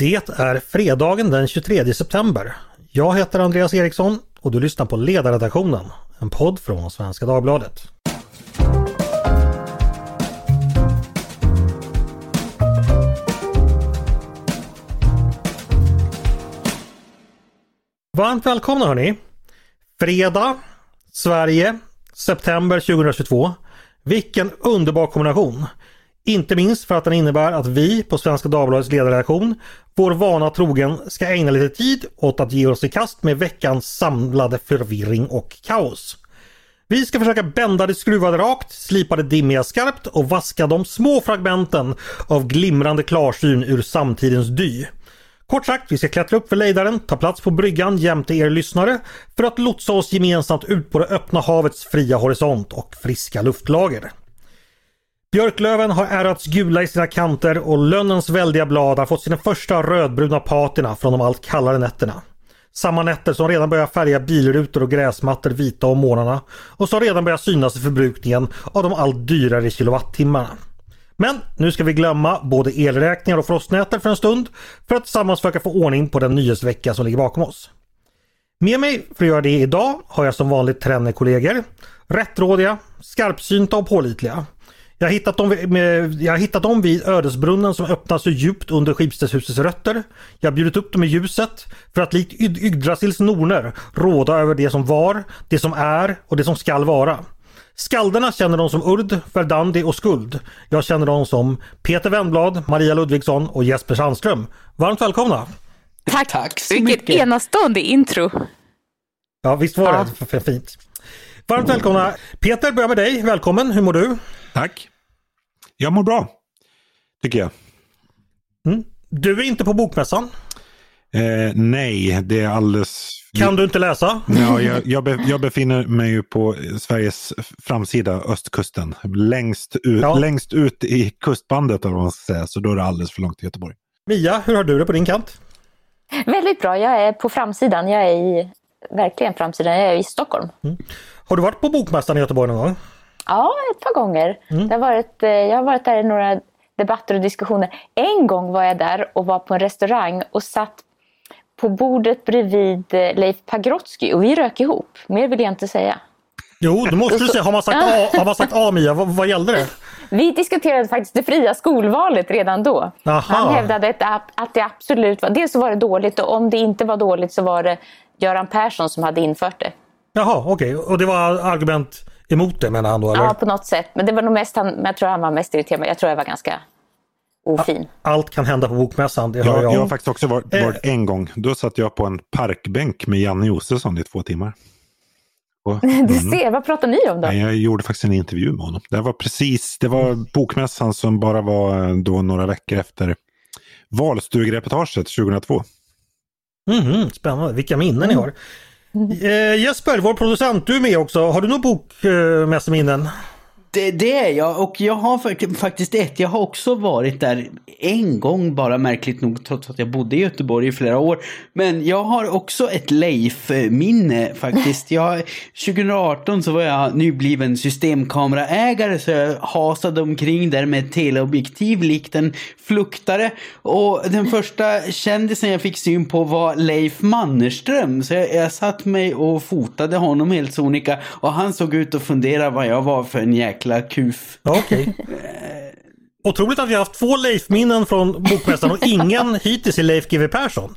Det är fredagen den 23 september. Jag heter Andreas Eriksson och du lyssnar på Ledarredaktionen, en podd från Svenska Dagbladet. Varmt välkomna hörni! Fredag, Sverige, september 2022. Vilken underbar kombination! Inte minst för att den innebär att vi på Svenska Dagbladets ledarredaktion, vår vana trogen, ska ägna lite tid åt att ge oss i kast med veckans samlade förvirring och kaos. Vi ska försöka bända det skruvade rakt, slipa det dimmiga skarpt och vaska de små fragmenten av glimrande klarsyn ur samtidens dy. Kort sagt, vi ska klättra upp för lejdaren, ta plats på bryggan jämte er lyssnare för att lotsa oss gemensamt ut på det öppna havets fria horisont och friska luftlager. Björklöven har ärats gula i sina kanter och lönnens väldiga blad har fått sina första rödbruna patina från de allt kallare nätterna. Samma nätter som redan börjar färga bilrutor och gräsmattor vita om morgnarna och som redan börjar synas i förbrukningen av de allt dyrare kilowattimmarna. Men nu ska vi glömma både elräkningar och frostnätter för en stund för att tillsammans försöka få ordning på den nyhetsvecka som ligger bakom oss. Med mig för att göra det idag har jag som vanligt tränarkollegor. Rättrådiga, skarpsynta och pålitliga. Jag har, hittat dem, med, jag har hittat dem vid ödesbrunnen som öppnar så djupt under Schibstedshusets rötter. Jag har bjudit upp dem i ljuset för att likt Yggdrasils norner råda över det som var, det som är och det som skall vara. Skalderna känner de som Urd, Verdandi och Skuld. Jag känner dem som Peter Wennblad, Maria Ludvigsson och Jesper Sandström. Varmt välkomna! Tack! Tack så Vilket mycket. enastående intro! Ja visst var ja. det fint. Varmt välkomna! Peter, börjar med dig. Välkommen! Hur mår du? Tack! Jag mår bra, tycker jag. Mm. Du är inte på Bokmässan? Eh, nej, det är alldeles... Kan du inte läsa? Ja, jag, jag, be, jag befinner mig ju på Sveriges framsida, östkusten. Längst ut, ja. längst ut i kustbandet, om man ska säga, så då är det alldeles för långt till Göteborg. Mia, hur har du det på din kant? Väldigt bra. Jag är på framsidan. Jag är i, verkligen framsidan. Jag är i Stockholm. Mm. Har du varit på Bokmässan i Göteborg någon gång? Ja, ett par gånger. Mm. Det har varit, eh, jag har varit där i några debatter och diskussioner. En gång var jag där och var på en restaurang och satt på bordet bredvid eh, Leif Pagrotsky och vi rök ihop. Mer vill jag inte säga. Jo, det måste du säga. Har man sagt A, har man sagt A Mia? Vad, vad gällde det? Vi diskuterade faktiskt det fria skolvalet redan då. Aha. Han hävdade att det absolut var... Dels så var det dåligt och om det inte var dåligt så var det Göran Persson som hade infört det. Jaha, okej. Okay. Och det var argument emot det menar han då? Eller? Ja, på något sätt. Men det var nog mest han, jag tror han var mest irriterad. Jag tror jag var ganska ofin. Allt kan hända på Bokmässan, det jag, jag. jag har faktiskt också varit, eh. varit en gång. Då satt jag på en parkbänk med Janne Josefsson i två timmar. Och, du mm. ser, vad pratar ni om då? Jag gjorde faktiskt en intervju med honom. Det var precis, det var Bokmässan som bara var eh, då några veckor efter valstugereportaget 2002. Mm, spännande, vilka minnen ni har. Eh, Jesper, vår producent, du är med också. Har du några bokmässominnen? Eh, det, det är jag och jag har faktiskt ett. Jag har också varit där en gång bara märkligt nog trots att jag bodde i Göteborg i flera år. Men jag har också ett Leif-minne faktiskt. Jag, 2018 så var jag nybliven systemkameraägare så jag hasade omkring där med teleobjektiv likt en fluktare. Och den första kändisen jag fick syn på var Leif Mannerström. Så jag, jag satt mig och fotade honom helt sonika och han såg ut att fundera vad jag var för en jäkla jäkla kuf. Okay. Otroligt att vi har haft två Leif-minnen från Bokmässan och ingen hittills är Leif GW Persson.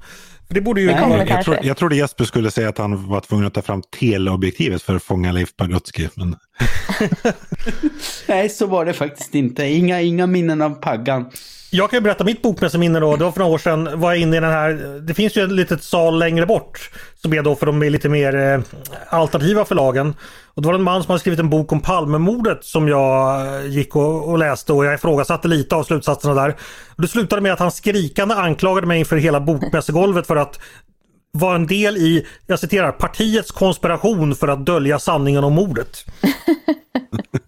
Det borde ju... Nej, jag, tro, jag trodde Jesper skulle säga att han var tvungen att ta fram teleobjektivet för att fånga Leif Pagrotsky. Men... Nej, så var det faktiskt inte. Inga, inga minnen av Paggan. Jag kan berätta mitt bokmässominne då. Det var för några år sedan var jag inne i den här. Det finns ju ett litet sal längre bort. Som är då för de lite mer eh, alternativa förlagen. Och det var en man som hade skrivit en bok om Palmemordet som jag eh, gick och, och, läste och jag ifrågasatte lite av slutsatserna där. Och det slutade med att han skrikande anklagade mig inför hela bokmässegolvet för att vara en del i, jag citerar, partiets konspiration för att dölja sanningen om mordet.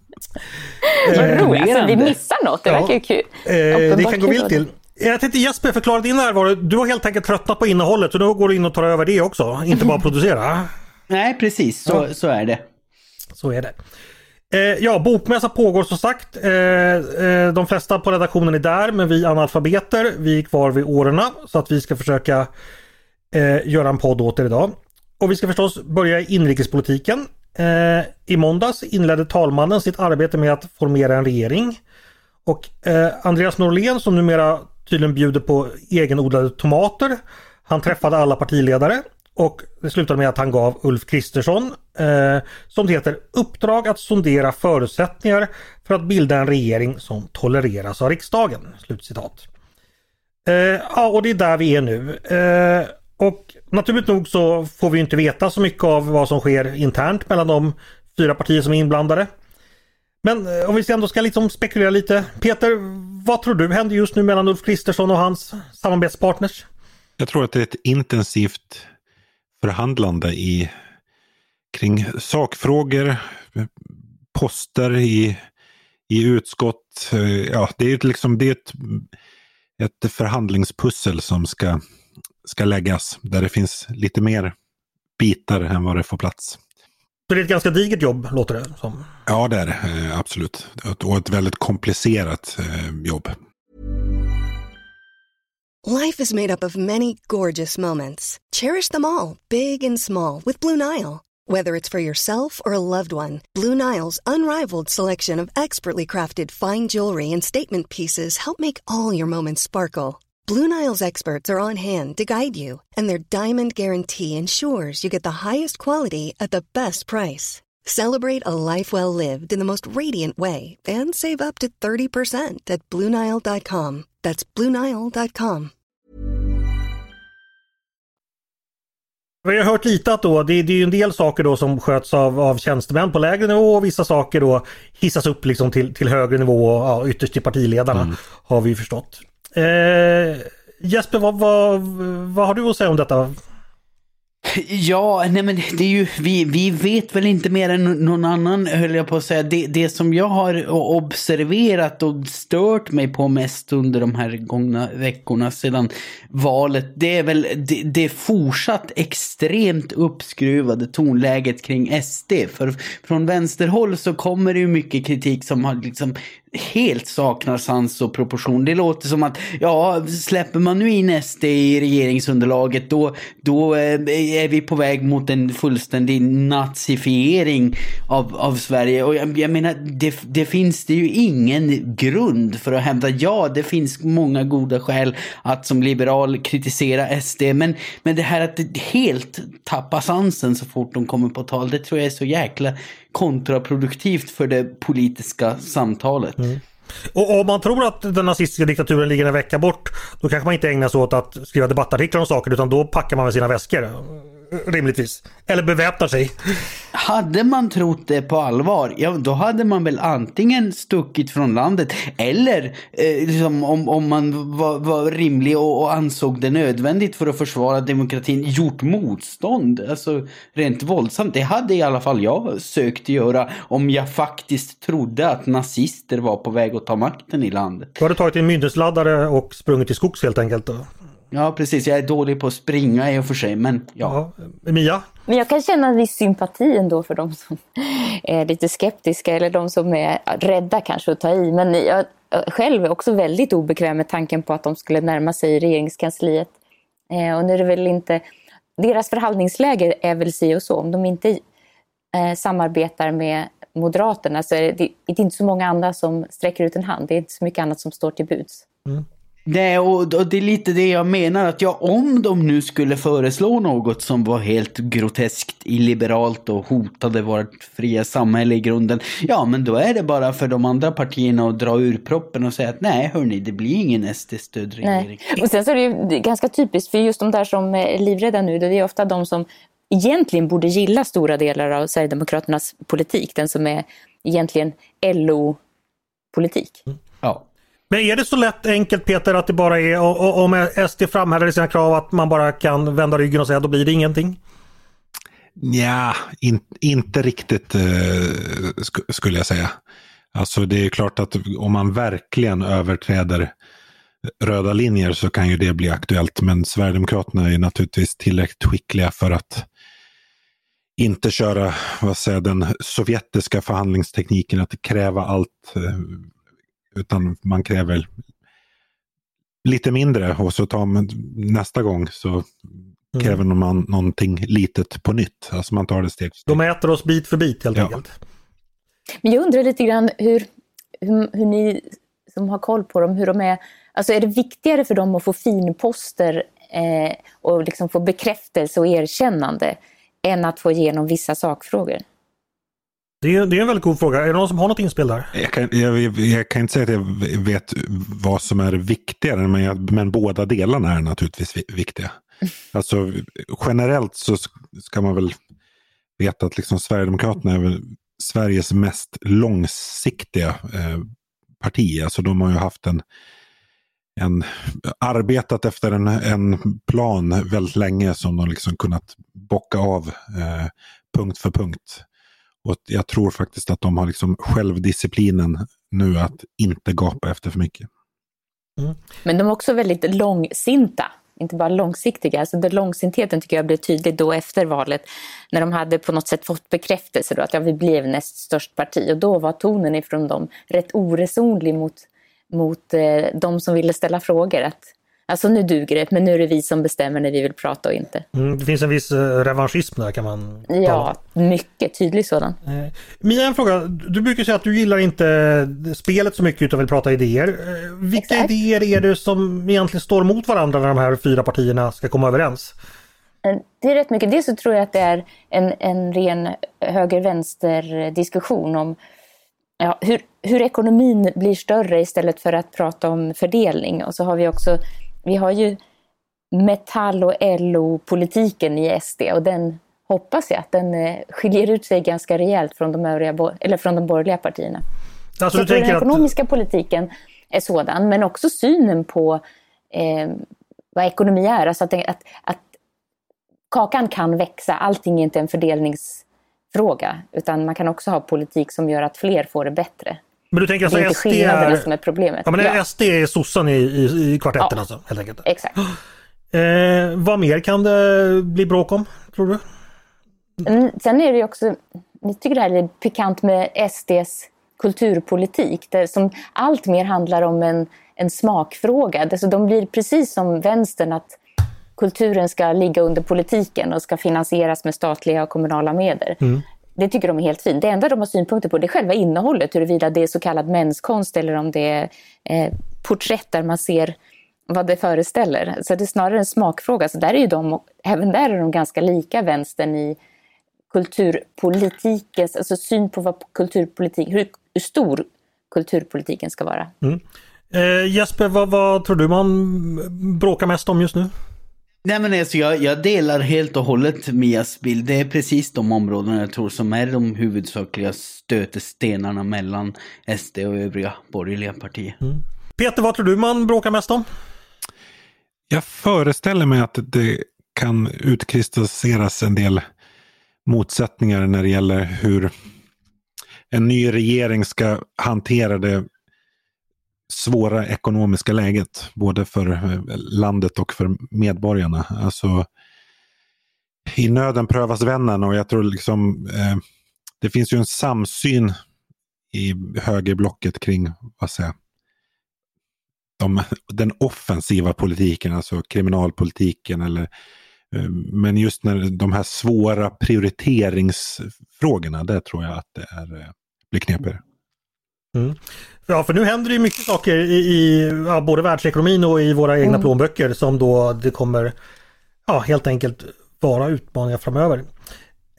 Vad roligt, alltså, vi missar något, det ja. verkar ju kul. Eh, det kan gå vilt till. Jag tänkte Jesper förklara din närvaro. Du har helt enkelt tröttnat på innehållet så nu går du in och tar över det också, inte bara producera. Nej, precis så, ja. så är det. Så är det. Eh, ja, bokmässa pågår som sagt. Eh, eh, de flesta på redaktionen är där men vi analfabeter, vi är kvar vid årorna så att vi ska försöka eh, göra en podd åt er idag. Och vi ska förstås börja i inrikespolitiken. Eh, I måndags inledde talmannen sitt arbete med att formera en regering. Och eh, Andreas Norlén som numera tydligen bjuder på egenodlade tomater. Han träffade alla partiledare och det slutade med att han gav Ulf Kristersson, eh, som det heter, uppdrag att sondera förutsättningar för att bilda en regering som tolereras av riksdagen. Slutcitat. Eh, ja, och det är där vi är nu. Eh, och naturligt nog så får vi inte veta så mycket av vad som sker internt mellan de fyra partier som är inblandade. Men eh, om vi ändå ska liksom spekulera lite. Peter, vad tror du händer just nu mellan Ulf Kristersson och hans samarbetspartners? Jag tror att det är ett intensivt förhandlande i, kring sakfrågor, poster i, i utskott. Eh, ja, det är liksom det är ett, ett förhandlingspussel som ska, ska läggas där det finns lite mer bitar än vad det får plats. Så det är ett ganska digert jobb låter det som. Ja, det är det eh, absolut. Och ett väldigt komplicerat eh, jobb. Life is made up of many gorgeous moments. Cherish them all, big and small, with Blue Nile. Whether it's for yourself or a loved one, Blue Nile's unrivaled selection of expertly crafted fine jewelry and statement pieces help make all your moments sparkle. Blue Nile's experts are on hand to guide you, and their diamond guarantee ensures you get the highest quality at the best price. Celebrate a life well lived in the most radiant way and save up to 30% at BlueNile.com. That's BlueNile.com. Vi har hört lite att då, det, det är en del saker då som sköts av, av tjänstemän på lägre nivå och vissa saker då hissas upp liksom till, till högre nivå och ja, ytterst till partiledarna mm. har vi förstått. Eh, Jesper, vad, vad, vad har du att säga om detta? Ja, nej men det är ju, vi, vi vet väl inte mer än någon annan höll jag på att säga. Det, det som jag har observerat och stört mig på mest under de här gångna veckorna sedan valet, det är väl det, det fortsatt extremt uppskruvade tonläget kring SD. För från vänsterhåll så kommer det ju mycket kritik som har liksom helt saknar sans och proportion. Det låter som att, ja, släpper man nu in SD i regeringsunderlaget då, då eh, är vi på väg mot en fullständig nazifiering av, av Sverige. Och jag, jag menar, det, det finns det ju ingen grund för att hävda, ja, det finns många goda skäl att som liberal kritisera SD, men, men det här att det helt tappa sansen så fort de kommer på tal, det tror jag är så jäkla kontraproduktivt för det politiska samtalet. Mm. Och om man tror att den nazistiska diktaturen ligger en vecka bort, då kanske man inte ägnar sig åt att skriva debattartiklar om saker, utan då packar man med sina väskor rimligtvis. Eller beväpnar sig. Hade man trott det på allvar, ja då hade man väl antingen stuckit från landet eller eh, liksom, om, om man var, var rimlig och, och, ansåg det nödvändigt för att försvara demokratin, gjort motstånd. Alltså rent våldsamt. Det hade i alla fall jag sökt göra om jag faktiskt trodde att nazister var på väg att ta makten i landet. Du hade tagit en myndighetsladdare och sprungit till skogs helt enkelt? Då. Ja, precis. Jag är dålig på att springa i och för sig, men ja. ja. Mia? Men jag kan känna en viss sympati ändå för de som är lite skeptiska eller de som är rädda kanske att ta i. Men jag själv är också väldigt obekväm med tanken på att de skulle närma sig regeringskansliet. Eh, och nu är det väl inte... Deras förhandlingsläge är väl si och så. Om de inte eh, samarbetar med Moderaterna så är det, det är inte så många andra som sträcker ut en hand. Det är inte så mycket annat som står till buds. Mm. Nej, och, och, det är lite det jag menar att ja, om de nu skulle föreslå något som var helt groteskt illiberalt och hotade vårt fria samhälle i grunden, ja men då är det bara för de andra partierna att dra ur proppen och säga att nej hörni, det blir ingen SD-stödd regering. Nej. Och sen så är det ju ganska typiskt för just de där som är livrädda nu, det är ofta de som egentligen borde gilla stora delar av Sverigedemokraternas politik, den som är egentligen LO-politik. Ja. Men är det så lätt enkelt Peter att det bara är om SD framhärdar i sina krav att man bara kan vända ryggen och säga då blir det ingenting? Ja, in, inte riktigt eh, sk skulle jag säga. Alltså det är klart att om man verkligen överträder röda linjer så kan ju det bli aktuellt. Men Sverigedemokraterna är naturligtvis tillräckligt skickliga för att inte köra vad säger, den sovjetiska förhandlingstekniken att kräva allt. Eh, utan man kräver lite mindre och så tar man nästa gång så mm. kräver man någonting litet på nytt. Alltså man tar det steg för steg. De äter oss bit för bit helt ja. enkelt. Men jag undrar lite grann hur, hur, hur, ni som har koll på dem, hur de är, alltså är det viktigare för dem att få finposter eh, och liksom få bekräftelse och erkännande än att få igenom vissa sakfrågor? Det är, det är en väldigt god fråga. Är det någon som har något inspel där? Jag kan, jag, jag kan inte säga att jag vet vad som är viktigare, men, jag, men båda delarna är naturligtvis viktiga. Alltså generellt så ska man väl veta att liksom Sverigedemokraterna är väl Sveriges mest långsiktiga eh, parti. Alltså de har ju haft en, en arbetat efter en, en plan väldigt länge som de liksom kunnat bocka av eh, punkt för punkt. Och jag tror faktiskt att de har liksom självdisciplinen nu att inte gapa efter för mycket. Mm. Men de är också väldigt långsinta, inte bara långsiktiga. Alltså den långsintheten tycker jag blev tydlig då efter valet när de hade på något sätt fått bekräftelse då att ja, vi blev näst störst parti och då var tonen ifrån dem rätt oresonlig mot, mot eh, de som ville ställa frågor. Att Alltså nu duger det, men nu är det vi som bestämmer när vi vill prata och inte. Mm, det finns en viss uh, revanschism där kan man tala. Ja, mycket tydlig sådan. Eh, Mia, en fråga. Du brukar säga att du gillar inte spelet så mycket utan vill prata idéer. Eh, vilka Exakt. idéer är det som egentligen står mot varandra när de här fyra partierna ska komma överens? Eh, det är rätt mycket. Dels så tror jag att det är en, en ren höger-vänster diskussion om ja, hur, hur ekonomin blir större istället för att prata om fördelning. Och så har vi också vi har ju Metall och LO-politiken i SD och den hoppas jag att den eh, skiljer ut sig ganska rejält från de, övriga, eller från de borgerliga partierna. Alltså, den ekonomiska att... politiken är sådan, men också synen på eh, vad ekonomi är. Alltså att, att, att kakan kan växa, allting är inte en fördelningsfråga, utan man kan också ha politik som gör att fler får det bättre. Men du tänker alltså det är inte SD är... som är problemet. Ja, men ja. SD är sossarna i, i, i kvartetten ja, alltså, helt enkelt. Exakt. Eh, vad mer kan det bli bråk om, tror du? Mm, sen är det ju också, jag tycker det här är pikant med SDs kulturpolitik, där som allt mer handlar om en, en smakfråga. Alltså de blir precis som vänstern, att kulturen ska ligga under politiken och ska finansieras med statliga och kommunala medel. Mm. Det tycker de är helt fint. Det enda de har synpunkter på det är själva innehållet, huruvida det är så kallad menskonst eller om det är eh, porträtt där man ser vad det föreställer. Så det är snarare en smakfråga. Så där är ju de, även där är de ganska lika vänstern i kulturpolitikens, alltså syn på vad kulturpolitik, hur, hur stor kulturpolitiken ska vara. Mm. Eh, Jesper, vad, vad tror du man bråkar mest om just nu? Nej men alltså jag, jag delar helt och hållet Mias bild. Det är precis de områdena jag tror som är de huvudsakliga stötestenarna mellan SD och övriga borgerliga partier. Mm. Peter, vad tror du man bråkar mest om? Jag föreställer mig att det kan utkristalliseras en del motsättningar när det gäller hur en ny regering ska hantera det svåra ekonomiska läget, både för eh, landet och för medborgarna. Alltså, I nöden prövas vännen och jag tror liksom eh, det finns ju en samsyn i högerblocket kring vad säger, de, den offensiva politiken, alltså kriminalpolitiken. Eller, eh, men just när de här svåra prioriteringsfrågorna, där tror jag att det är, eh, blir knepigare. Mm. Ja, för nu händer det ju mycket saker i, i ja, både världsekonomin och i våra egna mm. plånböcker som då det kommer ja, helt enkelt vara utmaningar framöver.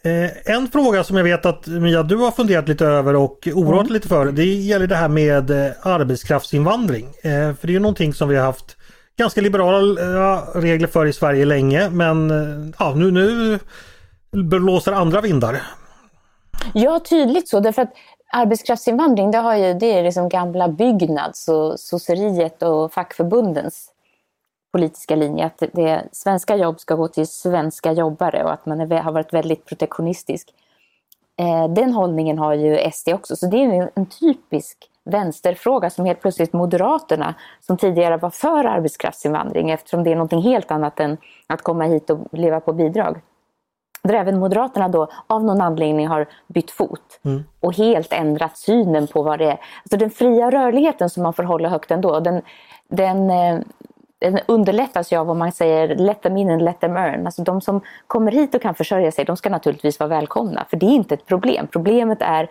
Eh, en fråga som jag vet att Mia, du har funderat lite över och oroat mm. lite för, det gäller det här med eh, arbetskraftsinvandring. Eh, för det är ju någonting som vi har haft ganska liberala regler för i Sverige länge, men eh, ja, nu, nu blåser andra vindar. Ja, tydligt så. Därför att arbetskraftsinvandring det, har ju, det är liksom gamla Byggnads och sosseriet och fackförbundens politiska linje. Att det, svenska jobb ska gå till svenska jobbare och att man är, har varit väldigt protektionistisk. Eh, den hållningen har ju SD också, så det är en, typisk vänsterfråga som helt plötsligt Moderaterna, som tidigare var för arbetskraftsinvandring eftersom det är någonting helt annat än att komma hit och leva på bidrag. Där även Moderaterna då av någon anledning har bytt fot mm. och helt ändrat synen på vad det är. Alltså den fria rörligheten som man får hålla högt ändå, den, den, eh, den underlättas ju av om man säger let them in and let them earn. Alltså de som kommer hit och kan försörja sig, de ska naturligtvis vara välkomna. För det är inte ett problem. Problemet är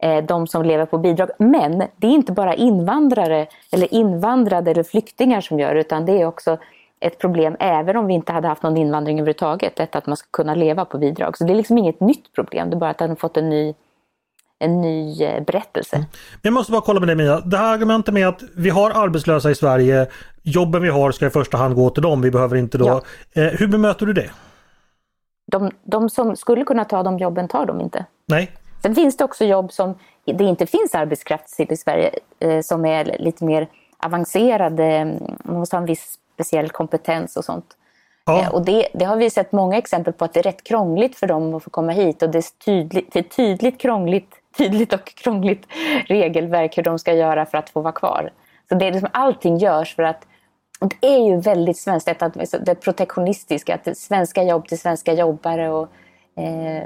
eh, de som lever på bidrag. Men det är inte bara invandrare eller invandrade eller flyktingar som gör utan det är också ett problem även om vi inte hade haft någon invandring överhuvudtaget. Detta att man ska kunna leva på bidrag. Så det är liksom inget nytt problem, det är bara att den har fått en ny en ny eh, berättelse. Mm. Jag måste bara kolla med dig Mia. Det här argumentet med att vi har arbetslösa i Sverige, jobben vi har ska i första hand gå till dem, vi behöver inte då. Ja. Eh, hur bemöter du det? De, de, som skulle kunna ta de jobben tar de inte. Nej. Sen finns det också jobb som det inte finns arbetskraft till i Sverige eh, som är lite mer avancerade, man måste ha en viss speciell kompetens och sånt. Ja. Eh, och det, det, har vi sett många exempel på att det är rätt krångligt för dem att få komma hit och det är tydligt, det är tydligt krångligt tydligt och krångligt regelverk hur de ska göra för att få vara kvar. Så det är liksom, allting görs för att det är ju väldigt svenskt, att det protektionistiska, att det svenska jobb till svenska jobbare och eh,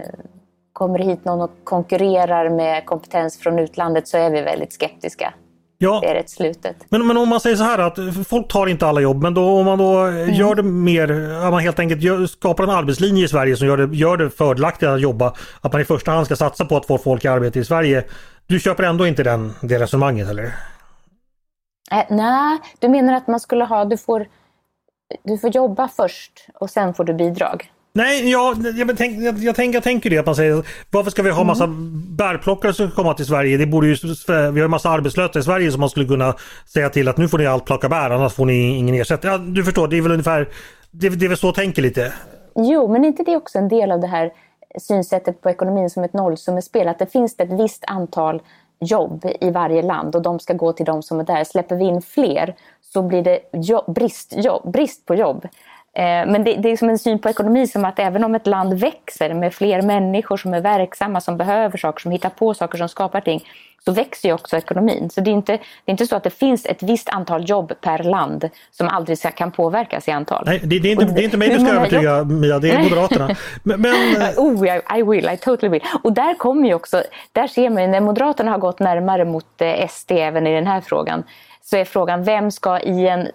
kommer hit någon och konkurrerar med kompetens från utlandet så är vi väldigt skeptiska. Ja. Det är rätt slutet. Men, men om man säger så här att folk tar inte alla jobb men då om man då mm. gör det mer, att man helt enkelt gör, skapar en arbetslinje i Sverige som gör det, gör det fördelaktigare att jobba. Att man i första hand ska satsa på att få folk i arbete i Sverige. Du köper ändå inte den, det resonemanget eller? Äh, nej, du menar att man skulle ha, du får, du får jobba först och sen får du bidrag? Nej, ja, jag, tänk, jag, jag, tänk, jag tänker det att man säger varför ska vi ha massa mm. bärplockare som komma till Sverige? Det borde ju, vi har massa arbetslösa i Sverige som man skulle kunna säga till att nu får ni allt plocka bär annars får ni ingen ersättning. Ja, du förstår, det är väl ungefär det, det är väl så jag tänker lite. Jo, men inte det också en del av det här synsättet på ekonomin som ett nollsummespel? Att det finns ett visst antal jobb i varje land och de ska gå till de som är där. Släpper vi in fler så blir det jobb, brist, jobb, brist på jobb. Eh, men det, det, är som en syn på ekonomi som att även om ett land växer med fler människor som är verksamma, som behöver saker, som hittar på saker, som skapar ting, så växer ju också ekonomin. Så det är, inte, det är inte så att det finns ett visst antal jobb per land som aldrig kan påverkas i antal. Nej, det, det är, inte, det är inte mig du ska övertyga jobb? Mia, det är Moderaterna. Men, men... oh, I, I, will, I totally will. Och där kommer ju också, där ser man ju när Moderaterna har gått närmare mot eh, SD även i den här frågan, så är frågan vem ska i en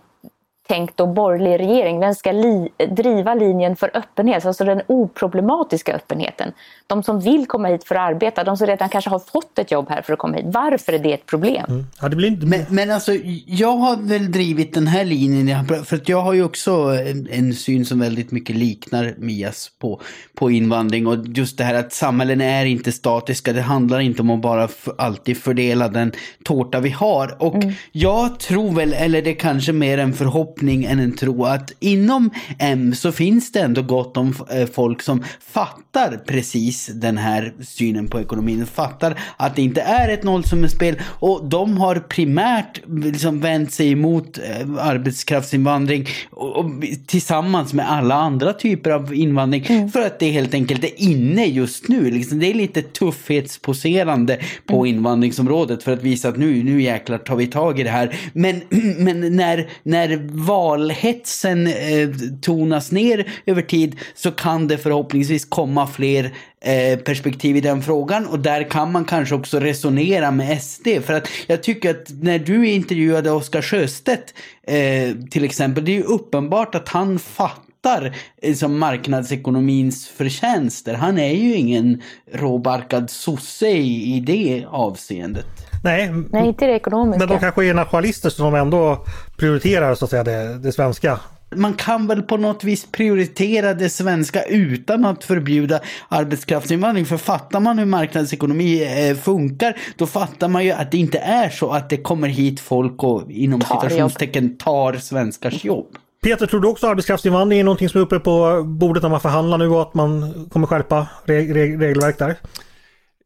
tänkt då borgerlig regering, vem ska li driva linjen för öppenhet, alltså den oproblematiska öppenheten? De som vill komma hit för att arbeta, de som redan kanske har fått ett jobb här för att komma hit. Varför är det ett problem? Mm. Ja, det blir inte... men, men alltså, jag har väl drivit den här linjen, för att jag har ju också en, en syn som väldigt mycket liknar Mias på, på invandring och just det här att samhällen är inte statiska, det handlar inte om att bara för, alltid fördela den tårta vi har. Och mm. jag tror väl, eller det är kanske mer en förhoppning förhoppning än en tro att inom M så finns det ändå gott om eh, folk som fattar precis den här synen på ekonomin. Fattar att det inte är ett nollsummespel och de har primärt liksom vänt sig emot eh, arbetskraftsinvandring och, och, tillsammans med alla andra typer av invandring mm. för att det helt enkelt är inne just nu. Liksom, det är lite tuffhetsposerande på mm. invandringsområdet för att visa att nu, nu jäklar tar vi tag i det här. Men, men när, när valhetsen eh, tonas ner över tid så kan det förhoppningsvis komma fler eh, perspektiv i den frågan och där kan man kanske också resonera med SD. För att jag tycker att när du intervjuade Oskar Sjöstedt eh, till exempel, det är ju uppenbart att han fattar liksom marknadsekonomins förtjänster. Han är ju ingen råbarkad sosse i det avseendet. Nej, Nej inte det ekonomiska. Men de kanske är nationalister som ändå prioriterar så att säga det, det svenska man kan väl på något vis prioritera det svenska utan att förbjuda arbetskraftsinvandring. För fattar man hur marknadsekonomi eh, funkar, då fattar man ju att det inte är så att det kommer hit folk och inom tar citationstecken jobb. tar svenskars jobb. Peter, tror du också arbetskraftsinvandring är någonting som är uppe på bordet när man förhandlar nu och att man kommer skärpa reg reg regelverk där?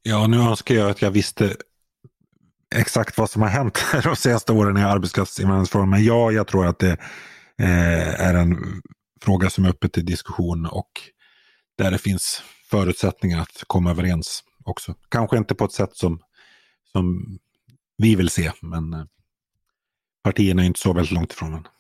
Ja, nu önskar jag att jag visste exakt vad som har hänt de senaste åren i arbetskraftsinvandringsfrågan. Men ja, jag tror att det eh, är en fråga som är uppe till diskussion och där det finns förutsättningar att komma överens också. Kanske inte på ett sätt som, som vi vill se, men eh, partierna är inte så väldigt långt ifrån varandra.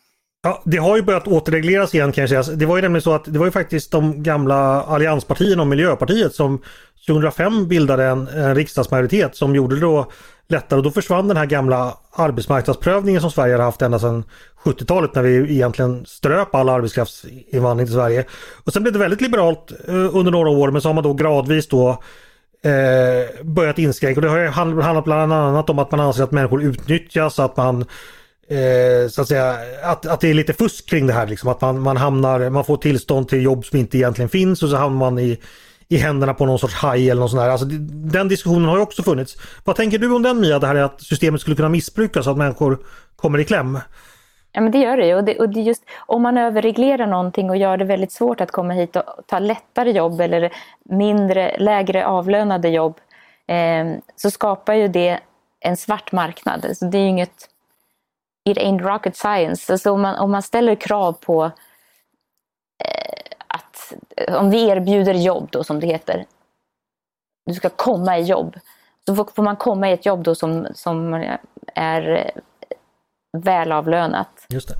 Ja, det har ju börjat återregleras igen kan jag säga. Det var ju nämligen så att det var ju faktiskt de gamla allianspartierna och Miljöpartiet som 2005 bildade en, en riksdagsmajoritet som gjorde det då lättare och då försvann den här gamla arbetsmarknadsprövningen som Sverige har haft ända sedan 70-talet när vi egentligen ströp all arbetskraftsinvandring till Sverige. Och sen blev det väldigt liberalt eh, under några år men så har man då gradvis då eh, börjat inskränka. Och det har handlat bland annat om att man anser att människor utnyttjas, att man eh, så att säga att, att det är lite fusk kring det här liksom. Att man, man hamnar, man får tillstånd till jobb som inte egentligen finns och så hamnar man i i händerna på någon sorts haj eller något sånt där. Alltså, den diskussionen har ju också funnits. Vad tänker du om den Mia, det här att systemet skulle kunna missbrukas så att människor kommer i kläm? Ja men det gör det ju. Och det, och det just, om man överreglerar någonting och gör det väldigt svårt att komma hit och ta lättare jobb eller mindre, lägre avlönade jobb eh, så skapar ju det en svart marknad. Så det är ju inget... It ain't rocket science. Alltså om, man, om man ställer krav på eh, att om vi erbjuder jobb då som det heter. Du ska komma i jobb. Så får man komma i ett jobb då som, som är välavlönat. Just det.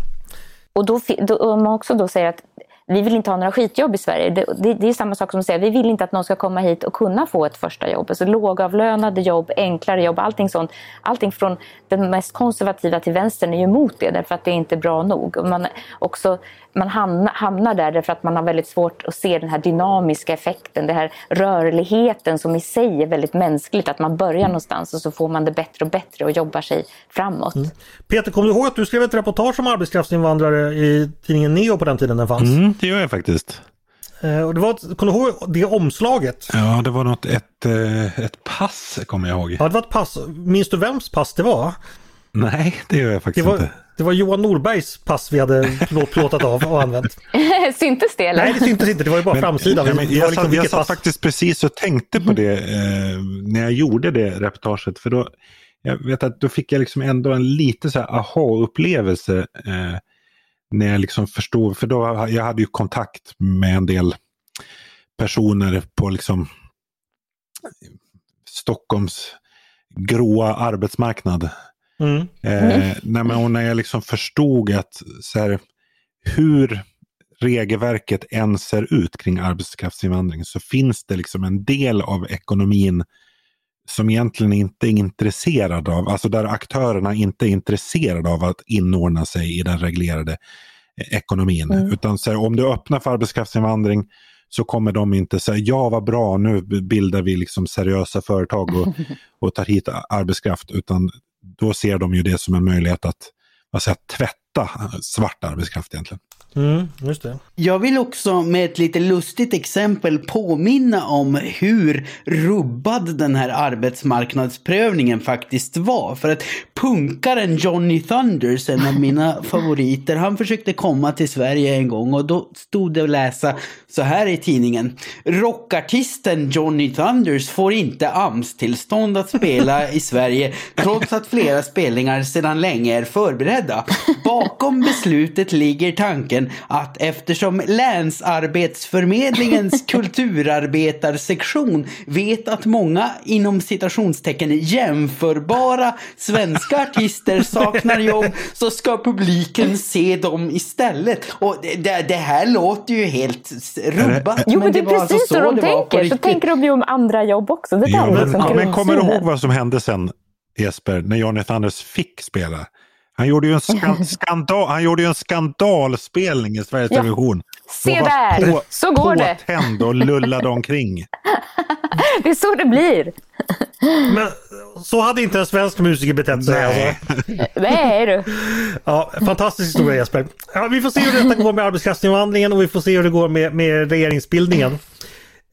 Och då, då, om man också då säger att vi vill inte ha några skitjobb i Sverige. Det, det, det, är samma sak som att säga vi vill inte att någon ska komma hit och kunna få ett första jobb. Alltså lågavlönade jobb, enklare jobb, allting sånt. Allting från den mest konservativa till vänstern är ju emot det därför att det är inte bra nog. Och man, också, man hamnar, hamnar där därför att man har väldigt svårt att se den här dynamiska effekten, den här rörligheten som i sig är väldigt mänskligt. Att man börjar någonstans och så får man det bättre och bättre och jobbar sig framåt. Mm. Peter, kommer du ihåg att du skrev ett reportage om arbetskraftsinvandrare i tidningen Neo på den tiden den fanns? Mm det gör jag faktiskt. Eh, och det var, kommer du ihåg det omslaget? Ja, det var något, ett, eh, ett pass kommer jag ihåg. Ja, det var ett pass. Minns du vems pass det var? Nej, det gör jag faktiskt det var, inte. Det var Johan Norbergs pass vi hade plåtat av och använt. syntes det eller? Nej, det syntes inte. Det var ju bara men, framsidan. Ja, men, jag, liksom satt, jag satt faktiskt precis och tänkte på det eh, när jag gjorde det reportaget. För då, jag vet att då fick jag liksom ändå en lite så här aha-upplevelse. Eh, när jag liksom förstod, för då jag hade ju kontakt med en del personer på liksom Stockholms gråa arbetsmarknad. Mm. Eh, när, när jag liksom förstod att så här, hur regelverket än ser ut kring arbetskraftsinvandring så finns det liksom en del av ekonomin som egentligen inte är intresserad av, alltså där aktörerna inte är intresserade av att inordna sig i den reglerade eh, ekonomin. Mm. Utan så här, om du öppnar för arbetskraftsinvandring så kommer de inte säga ja vad bra nu bildar vi liksom seriösa företag och, och tar hit arbetskraft. Utan då ser de ju det som en möjlighet att vad säger, tvätta svart arbetskraft egentligen. Mm, just det. Jag vill också med ett lite lustigt exempel påminna om hur rubbad den här arbetsmarknadsprövningen faktiskt var. För att punkaren Johnny Thunders, en av mina favoriter, han försökte komma till Sverige en gång och då stod det att läsa så här i tidningen. Rockartisten Johnny Thunders får inte AMS-tillstånd att spela i Sverige trots att flera spelningar sedan länge är förberedda. Bakom beslutet ligger tanken att eftersom Länsarbetsförmedlingens kulturarbetarsektion vet att många inom citationstecken jämförbara svenska artister saknar jobb så ska publiken se dem istället. Och det, det här låter ju helt rubbat. Jo men det är precis alltså så, så de tänker. Så tänker de ju om andra jobb också. Det där jo, är liksom men, men kommer du ihåg vad som hände sen Jesper, när Johnny Thunders fick spela? Han gjorde ju en, ska skandal, han gjorde ju en skandalspelning i Sveriges ja. Television. Se där, på, så går det. Påtänd och lullade omkring. det är så det blir. Men så hade inte en svensk musiker betett sig. Nej. Alltså. Nej du. Ja, fantastisk historia Jesper. Ja, vi får se hur detta går med arbetskraftsinvandringen och vi får se hur det går med, med regeringsbildningen.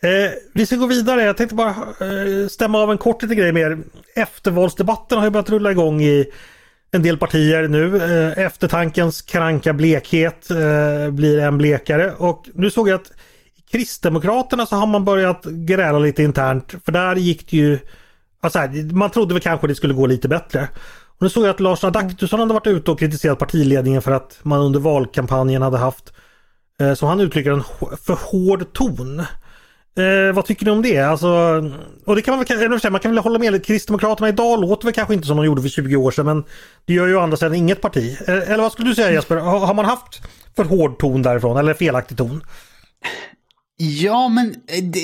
Eh, vi ska gå vidare. Jag tänkte bara eh, stämma av en kort liten grej med er. Eftervalsdebatten har ju börjat rulla igång i en del partier nu. Eh, eftertankens kranka blekhet eh, blir än blekare och nu såg jag att Kristdemokraterna så har man börjat gräla lite internt för där gick det ju alltså här, man trodde väl kanske det skulle gå lite bättre. Och nu såg jag att Lars Adaktusson hade varit ute och kritiserat partiledningen för att man under valkampanjen hade haft, eh, som han uttrycker en för hård ton. Eh, vad tycker ni om det? Alltså, och det kan man, väl, man kan väl hålla med. Kristdemokraterna idag låter väl kanske inte som de gjorde för 20 år sedan men det gör ju å andra sidan inget parti. Eh, eller vad skulle du säga Jesper? Har, har man haft för hård ton därifrån eller felaktig ton? Ja, men eh, det,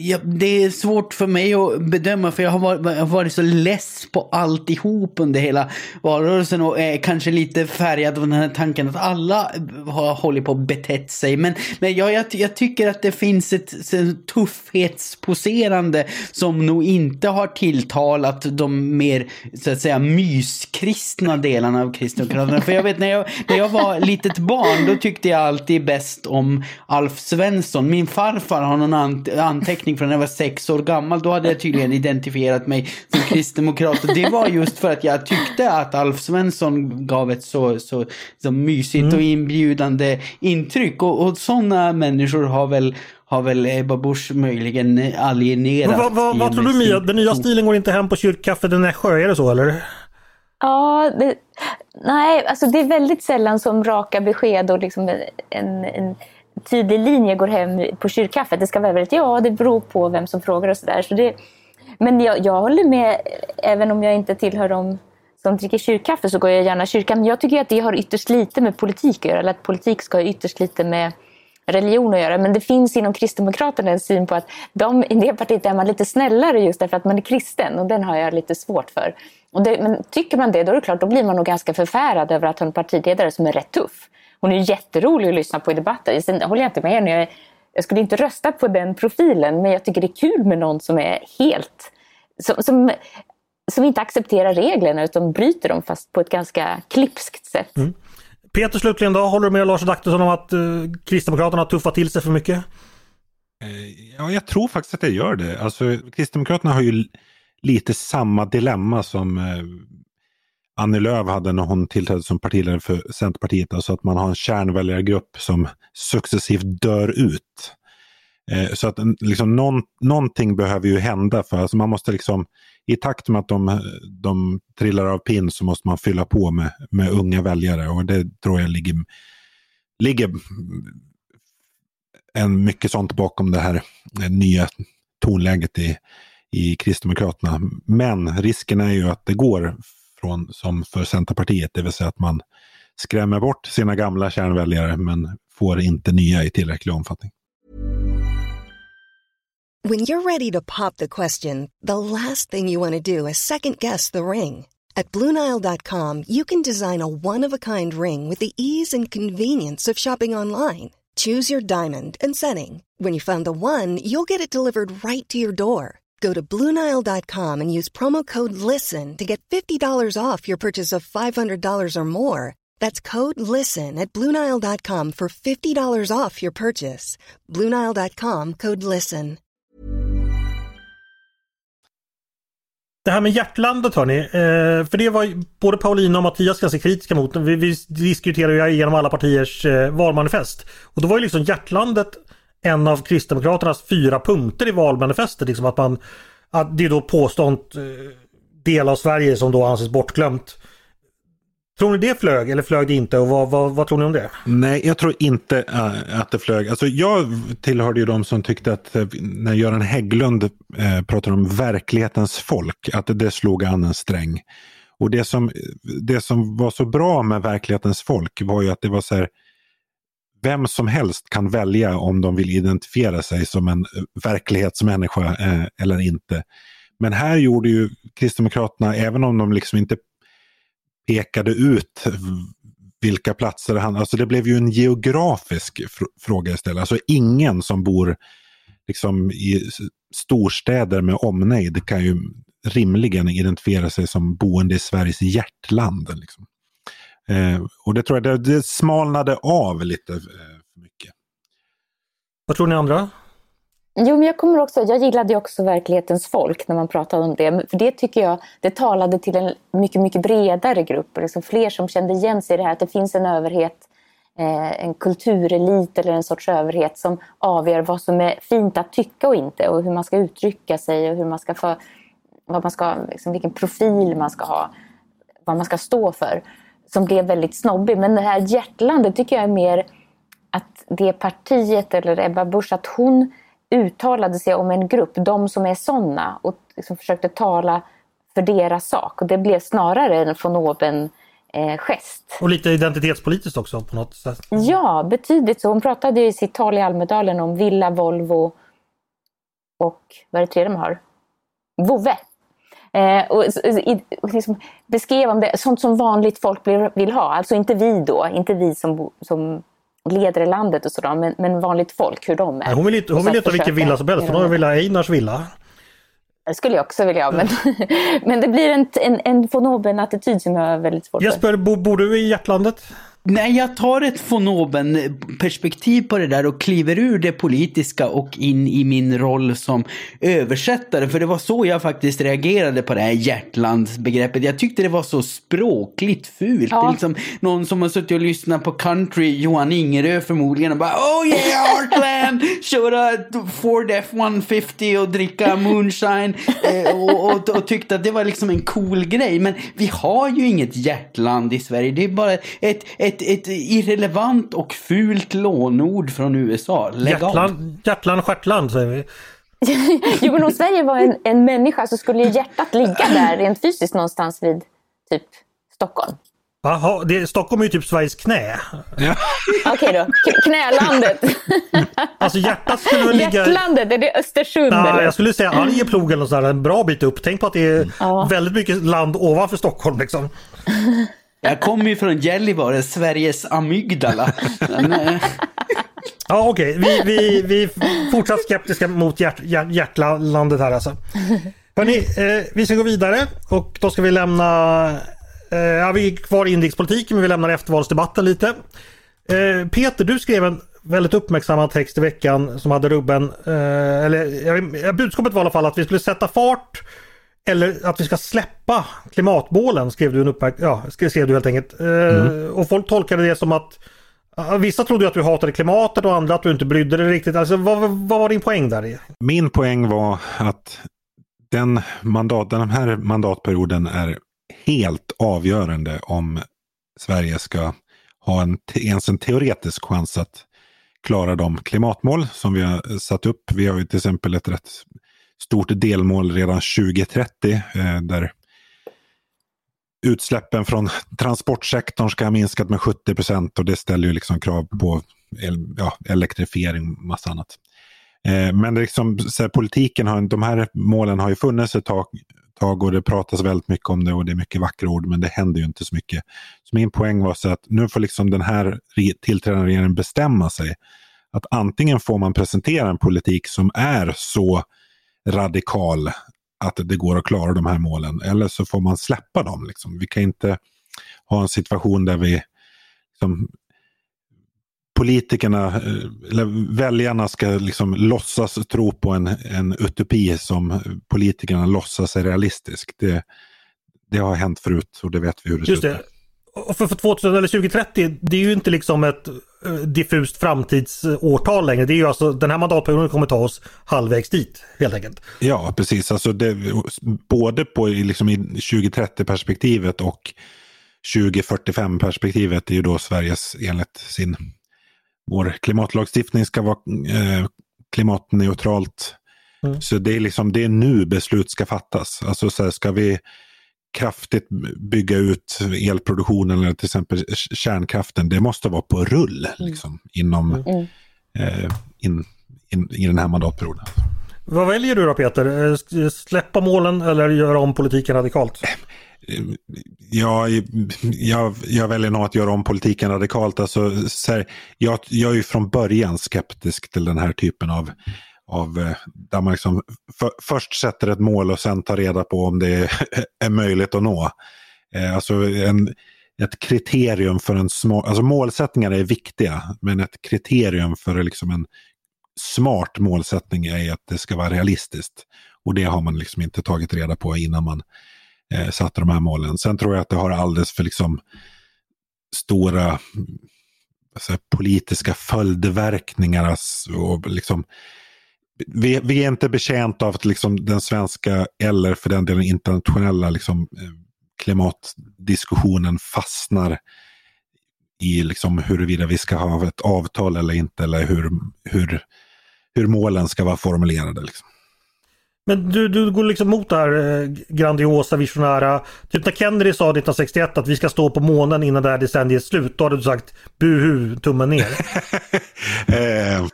ja, det, är svårt för mig att bedöma för jag har varit, jag har varit så less på alltihop under hela valrörelsen och är kanske lite färgad av den här tanken att alla har hållit på och betett sig. Men, men ja, jag, jag tycker att det finns ett, ett tuffhetsposerande som nog inte har tilltalat de mer så att säga myskristna delarna av Kristdemokraterna. För jag vet när jag, när jag var litet barn då tyckte jag alltid bäst om Alf Svensson. Min farfar har någon anteckning från när jag var sex år gammal. Då hade jag tydligen identifierat mig som kristdemokrat. Och det var just för att jag tyckte att Alf Svensson gav ett så, så, så mysigt mm. och inbjudande intryck. Och, och sådana människor har väl har väl Ebba Busch möjligen alienerat. vad, vad, vad tror du Mia? Den nya stilen går inte hem på kyrkkaffet i Nässjö, är det så eller? Ja, det, nej, alltså det är väldigt sällan som raka besked och liksom en, en tydlig linje går hem på kyrkkaffet. Det ska vara väldigt, ja det beror på vem som frågar och sådär. Så det, men jag, jag håller med, även om jag inte tillhör dem som dricker kyrkkaffe så går jag gärna i kyrkan. Men jag tycker att det har ytterst lite med politik att göra. Eller att politik ska ha ytterst lite med religion att göra. Men det finns inom Kristdemokraterna en syn på att de, i det partiet är man lite snällare just därför att man är kristen. Och den har jag lite svårt för. Och det, men tycker man det, då är det klart, då blir man nog ganska förfärad över att ha en partiledare som är rätt tuff. Hon är jätterolig att lyssna på i debatter. Sen håller jag inte med henne. Jag, jag skulle inte rösta på den profilen, men jag tycker det är kul med någon som är helt... Som, som, som inte accepterar reglerna utan bryter dem fast på ett ganska klipskt sätt. Mm. Peter slutligen då, håller du med Lars Adaktusson om att uh, Kristdemokraterna tuffar till sig för mycket? Eh, ja, jag tror faktiskt att det gör det. Alltså, Kristdemokraterna har ju lite samma dilemma som uh, Annie Lööf hade när hon tillträdde som partiledare för Centerpartiet. Alltså att man har en kärnväljargrupp som successivt dör ut. Eh, så att liksom någon, någonting behöver ju hända för alltså man måste liksom i takt med att de, de trillar av pinn så måste man fylla på med, med unga väljare och det tror jag ligger, ligger en mycket sånt bakom det här eh, nya tonläget i, i Kristdemokraterna. Men risken är ju att det går från, som för Centerpartiet, det vill säga att man skrämmer bort sina gamla kärnväljare men får inte nya i tillräcklig omfattning. When you're ready to pop the question, the last thing you want to do is second guess the ring. At BlueNile.com you can design a one-of-a-kind ring with the ease and convenience of shopping online. Choose your diamond and setting. When you find the one, you'll get it delivered right to your door. Go to Bluenile.com and use promo code LISTEN to get $50 off your purchase of $500 or more. That's code LISTEN at Bluenile.com for $50 off your purchase. Bluenile.com code LISTEN. Det här med hjärtlandet hörni, eh, för det var både Paulina och Mattias ganska kritiska mot. Vi, vi diskuterade ju igenom alla partiers eh, valmanifest. Och då var ju liksom hjärtlandet en av Kristdemokraternas fyra punkter i valmanifestet. Liksom att, man, att det är då påstått eh, del av Sverige som då anses bortglömt. Tror ni det flög eller flög det inte och vad, vad, vad tror ni om det? Nej, jag tror inte äh, att det flög. Alltså, jag tillhörde ju de som tyckte att äh, när Göran Hägglund äh, pratade om verklighetens folk, att det slog an en sträng. Och det som, det som var så bra med verklighetens folk var ju att det var så här, vem som helst kan välja om de vill identifiera sig som en eh, verklighetsmänniska eh, eller inte. Men här gjorde ju Kristdemokraterna, även om de liksom inte pekade ut vilka platser det handlade Alltså det blev ju en geografisk fr fråga istället. Alltså ingen som bor liksom i storstäder med omnejd kan ju rimligen identifiera sig som boende i Sveriges hjärtland. Liksom. Eh, och det tror jag det, det smalnade av lite eh, för mycket. Vad tror ni andra? Jo, men jag kommer också, jag gillade också verklighetens folk när man pratade om det. För det tycker jag, det talade till en mycket, mycket bredare grupp. Liksom fler som kände igen sig i det här, att det finns en överhet, eh, en kulturelit eller en sorts överhet som avgör vad som är fint att tycka och inte och hur man ska uttrycka sig och hur man ska få, vad man ska, liksom, vilken profil man ska ha, vad man ska stå för som blev väldigt snobbig. Men det här hjärtlandet tycker jag är mer att det partiet eller Ebba Busch, att hon uttalade sig om en grupp, de som är sådana, och liksom försökte tala för deras sak. Och det blev snarare en von oben eh, gest. Och lite identitetspolitiskt också på något sätt. Ja, betydligt så. Hon pratade i sitt tal i Almedalen om Villa, Volvo och vad är det tredje man har? Vove. Eh, och, i, liksom, beskrev om det, sånt som vanligt folk vill ha. Alltså inte vi då, inte vi som, som leder landet och sådär, men, men vanligt folk, hur de är. hon vill inte, hon vill inte ha vilken villa som helst, hon vill ha Einars villa. Det skulle jag också vilja ha, men, men det blir en, en, en von oben-attityd som jag har väldigt svårt för. Jesper, bor, bor du i hjärtlandet? Nej, jag tar ett von oben perspektiv på det där och kliver ur det politiska och in i min roll som översättare. För det var så jag faktiskt reagerade på det här hjärtlandsbegreppet. Jag tyckte det var så språkligt fult. Ja. Det är liksom någon som har suttit och lyssnat på country, Johan Ingerö förmodligen, och bara Oh yeah, Heartland! Köra Ford F-150 och dricka moonshine. Eh, och, och, och tyckte att det var liksom en cool grej. Men vi har ju inget hjärtland i Sverige. Det är bara ett, ett ett, ett irrelevant och fult lånord från USA. Hjärtland, hjärtland, stjärtland säger vi. jo men om Sverige var en, en människa så skulle ju hjärtat ligga där rent fysiskt någonstans vid typ Stockholm. Jaha, det, Stockholm är ju typ Sveriges knä. Ja. Okej då, knälandet. alltså hjärtat skulle väl ligga... Hjärtlandet, är det Östersund? Nej, eller? jag skulle säga Arjeplog eller sådär, en bra bit upp. Tänk på att det är ja. väldigt mycket land ovanför Stockholm liksom. Jag kommer ju från Gällivare, Sveriges amygdala. Eh, ja okej, okay. vi, vi, vi är fortsatt skeptiska mot hjärt, hjärt, hjärtlandet här alltså. Hörrni, eh, vi ska gå vidare och då ska vi lämna, eh, ja vi är kvar i inrikespolitiken men vi lämnar eftervalsdebatten lite. Eh, Peter, du skrev en väldigt uppmärksammad text i veckan som hade rubben, eh, eller budskapet var i alla fall att vi skulle sätta fart eller att vi ska släppa klimatmålen skrev du, en uppmärk ja, skrev du helt enkelt. Eh, mm. och folk tolkade det som att Vissa trodde att du hatade klimatet och andra att du inte brydde dig riktigt. Alltså, vad, vad var din poäng där? Min poäng var att den, mandat, den här mandatperioden är helt avgörande om Sverige ska ha en, ens en teoretisk chans att klara de klimatmål som vi har satt upp. Vi har ju till exempel ett rätt stort delmål redan 2030 eh, där utsläppen från transportsektorn ska ha minskat med 70 procent och det ställer ju liksom krav på ja, elektrifiering och massa annat. Eh, men liksom, så politiken har, de här målen har ju funnits ett tag, tag och det pratas väldigt mycket om det och det är mycket vackra ord men det händer ju inte så mycket. Så min poäng var så att nu får liksom den här tillträdande regeringen bestämma sig. Att antingen får man presentera en politik som är så radikal att det går att klara de här målen. Eller så får man släppa dem. Liksom. Vi kan inte ha en situation där vi liksom, politikerna, eh, eller väljarna ska liksom låtsas tro på en, en utopi som politikerna låtsas är realistisk. Det, det har hänt förut och det vet vi hur det Just ser ut. Och för, för 2000 eller 2030, det är ju inte liksom ett uh, diffust framtidsårtal längre. Det är ju alltså den här mandatperioden kommer ta oss halvvägs dit helt enkelt. Ja, precis. Alltså det, både på liksom i 2030-perspektivet och 2045-perspektivet är ju då Sveriges enligt sin vår klimatlagstiftning ska vara eh, klimatneutralt. Mm. Så det är liksom det är nu beslut ska fattas. Alltså så här, ska vi kraftigt bygga ut elproduktionen eller till exempel kärnkraften, det måste vara på rull mm. liksom, inom mm. eh, in, in, i den här mandatperioden. Vad väljer du då Peter? Eh, släppa målen eller göra om politiken radikalt? Ja, jag, jag väljer nog att göra om politiken radikalt. Alltså, här, jag, jag är ju från början skeptisk till den här typen av av eh, där man liksom för, först sätter ett mål och sen tar reda på om det är, möjligt att nå. Eh, alltså en, ett kriterium för en smart, alltså målsättningar är viktiga, men ett kriterium för liksom en smart målsättning är att det ska vara realistiskt. Och det har man liksom inte tagit reda på innan man eh, satte de här målen. Sen tror jag att det har alldeles för liksom stora alltså, politiska följdverkningar. Alltså, och liksom, vi, vi, är inte betjänta av att liksom den svenska eller för den delen internationella liksom, eh, klimatdiskussionen fastnar i liksom huruvida vi ska ha ett avtal eller inte eller hur, hur, hur målen ska vara formulerade. Liksom. Men du, du går liksom mot det här eh, grandiosa, visionära. Typ när Kennedy sa 1961 att vi ska stå på månen innan det här decenniet är slut. Då hade du sagt buhu, tummen ner. eh,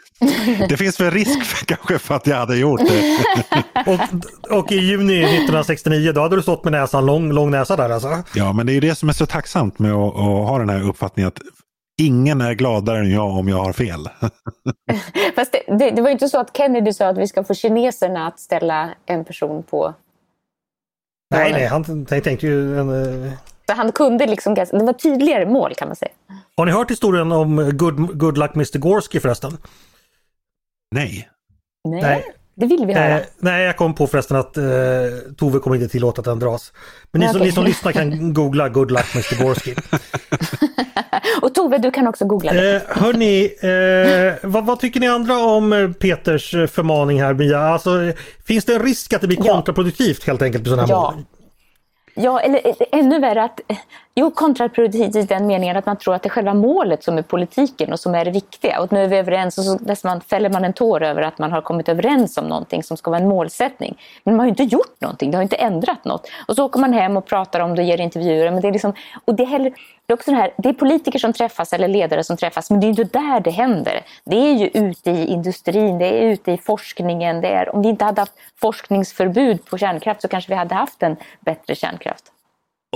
det finns väl risk för, kanske för att jag hade gjort det. och, och, i juni 1969 då hade du stått med näsan lång, lång näsa där alltså? Ja, men det är det som är så tacksamt med att, att ha den här uppfattningen att ingen är gladare än jag om jag har fel. Fast det, det, det var inte så att Kennedy sa att vi ska få kineserna att ställa en person på... Nej, nej, han tänkte ju... En, uh... han kunde liksom, det var tydligare mål kan man säga. Har ni hört historien om Good, Good Luck Mr Gorski förresten? Nej. Nej. nej. Det vill vi höra. Eh, nej, jag kom på förresten att eh, Tove kommer inte tillåta att den dras. Men ni, okay. som, ni som lyssnar kan googla Good Luck Mr Gorski. Och Tove, du kan också googla det. Eh, hörni, eh, vad, vad, tycker ni andra om eh, Peters förmaning här Mia? Alltså, finns det en risk att det blir kontraproduktivt ja. helt enkelt på sådana här ja. mål? Ja, eller ännu värre att Jo, kontraproduktivt i den meningen att man tror att det är själva målet som är politiken och som är det viktiga. Och nu är vi överens och så man, fäller man en tår över att man har kommit överens om någonting som ska vara en målsättning. Men man har ju inte gjort någonting, det har inte ändrat något. Och så åker man hem och pratar om det och ger intervjuer. Men det, är liksom, och det, är heller, det, är också det, här, det är politiker som träffas eller ledare som träffas, men det är inte där det händer. Det är ju ute i industrin, det är ute i forskningen. Det är, om vi inte hade haft forskningsförbud på kärnkraft så kanske vi hade haft en bättre kärnkraft.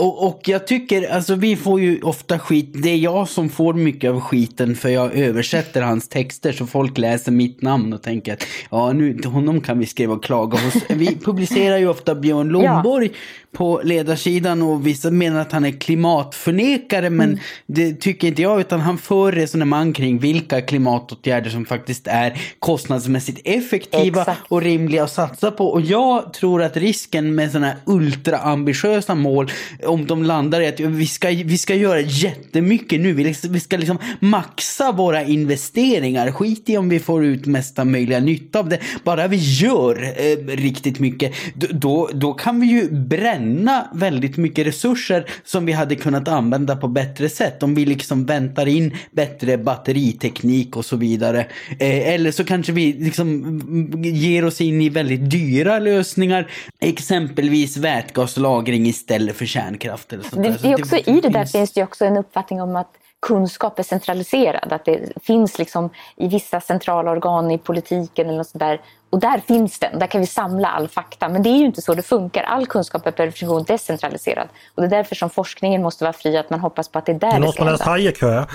Och, och jag tycker, alltså vi får ju ofta skit, det är jag som får mycket av skiten för jag översätter hans texter så folk läser mitt namn och tänker att ja, nu, honom kan vi skriva och klaga hos. Vi publicerar ju ofta Björn Lomborg ja på ledarsidan och vissa menar att han är klimatförnekare men mm. det tycker inte jag utan han för resonemang kring vilka klimatåtgärder som faktiskt är kostnadsmässigt effektiva Exakt. och rimliga att satsa på. Och jag tror att risken med sådana här ultraambitiösa mål om de landar i att vi ska, vi ska göra jättemycket nu, vi, vi ska liksom maxa våra investeringar, skit i om vi får ut mesta möjliga nytta av det, bara vi gör eh, riktigt mycket, då, då kan vi ju bränna bränna väldigt mycket resurser som vi hade kunnat använda på bättre sätt. Om vi liksom väntar in bättre batteriteknik och så vidare. Eh, eller så kanske vi liksom ger oss in i väldigt dyra lösningar. Exempelvis vätgaslagring istället för kärnkraft. Eller sånt det, det är också, I det där finns det också en uppfattning om att kunskap är centraliserad. Att det finns liksom i vissa centrala organ i politiken eller något sånt där. Och där finns den, där kan vi samla all fakta. Men det är ju inte så det funkar. All kunskap är per definition decentraliserad. Och det är därför som forskningen måste vara fri, att man hoppas på att det är där det, det ska hända. Hayek hör jag.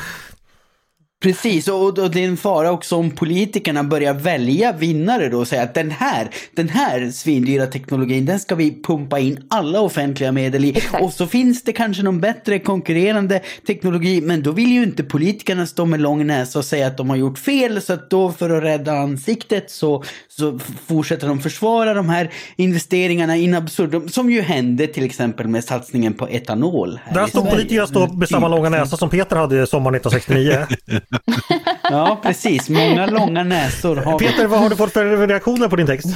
Precis, och, och, det är en fara också om politikerna börjar välja vinnare då och säga att den här, den här svindyra teknologin, den ska vi pumpa in alla offentliga medel i. Exakt. Och så finns det kanske någon bättre konkurrerande teknologi, men då vill ju inte politikerna stå med lång näsa och säga att de har gjort fel, så att då för att rädda ansiktet så, så fortsätter de försvara de här investeringarna in absurdum, som ju hände till exempel med satsningen på etanol. Där står politikerna står med samma långa näsa som Peter hade sommaren 1969. ja, precis. Många långa näsor. Har Peter, vad har du fått för reaktioner på din text?